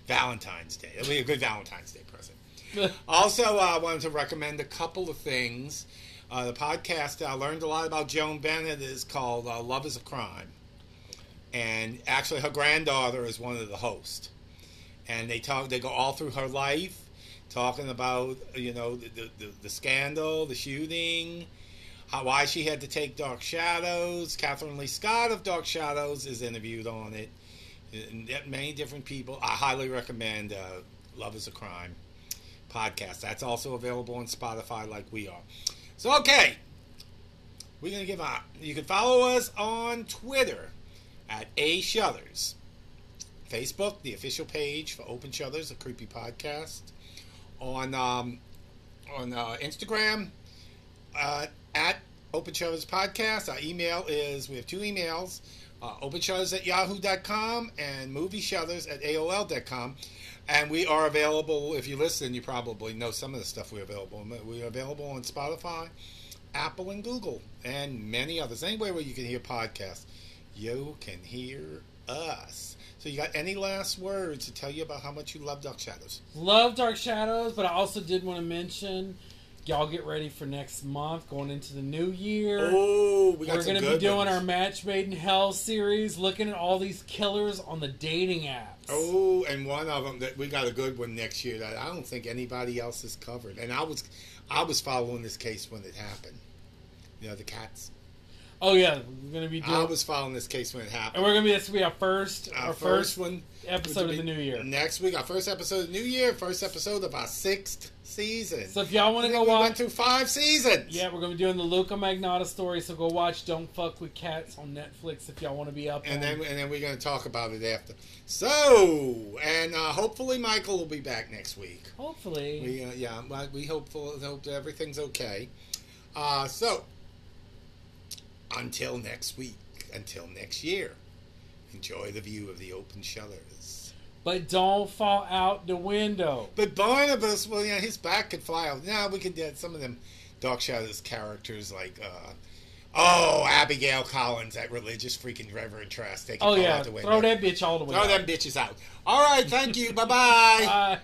Valentine's Day. It'll be a good Valentine's Day present. Also, uh, I wanted to recommend a couple of things. Uh, the podcast I learned a lot about Joan Bennett is called uh, "Love Is a Crime," and actually, her granddaughter is one of the hosts. And they talk. They go all through her life, talking about you know the the, the, scandal, the shooting, how, why she had to take Dark Shadows. Kathryn Leigh Scott of Dark Shadows is interviewed on it. And many different people. I highly recommend uh, "Love Is a Crime." podcast. That's also available on Spotify, like we are. So, okay, we're gonna give out. You can follow us on Twitter at A Shutters, Facebook, the official page for Open Shutters, a creepy podcast. On um, on uh, Instagram uh, at Open Shutters Podcast. Our email is we have two emails. Uh, open at yahoo.com and movie shutters at aol.com and we are available if you listen you probably know some of the stuff we're available we're available on spotify apple and google and many others anywhere where you can hear podcasts you can hear us. So you got any last words to tell you about how much you love Dark Shadows?
Love Dark Shadows, but I also did want to mention y'all get ready for next month, going into the new year.
Oh, we got
We're going to be doing
ones.
our Match Made in Hell series, looking at all these killers on the dating apps.
Oh, and one of them that we got a good one next year that I don't think anybody else has covered. And I was, I was following this case when it happened. You know, the cats.
Oh yeah, we're going to be Doing, I
was following this case when it happened, and
we're going to be this will be our first,
Our
our
first
first
one
episode of the new year.
Next week, our first episode of the new year, first episode of our sixth season.
So if y'all want to go
we
watch,
went through five seasons.
yeah, we're going to be doing the Luka Magnotta story. So go watch "Don't Fuck with Cats" on Netflix if y'all want to be up.
And
on.
then, and then we're going to talk about it after. So, and uh, hopefully Michael will be back next week.
hopefully,
We, uh, yeah, we hopeful hope that everything's okay. Uh, so, until next week, until next year, enjoy the view of the open shutters.
but don't fall out the window.
But Barnabas, well, yeah, his back could fly out. Now we could get some of them Dark Shadows characters like, uh, oh, Abigail Collins, that religious freaking Reverend Trask. They can
Oh
fall
yeah,
out the window.
throw that bitch all the way.
Throw
out.
them bitches out. All right, thank you. Bye bye.
Bye.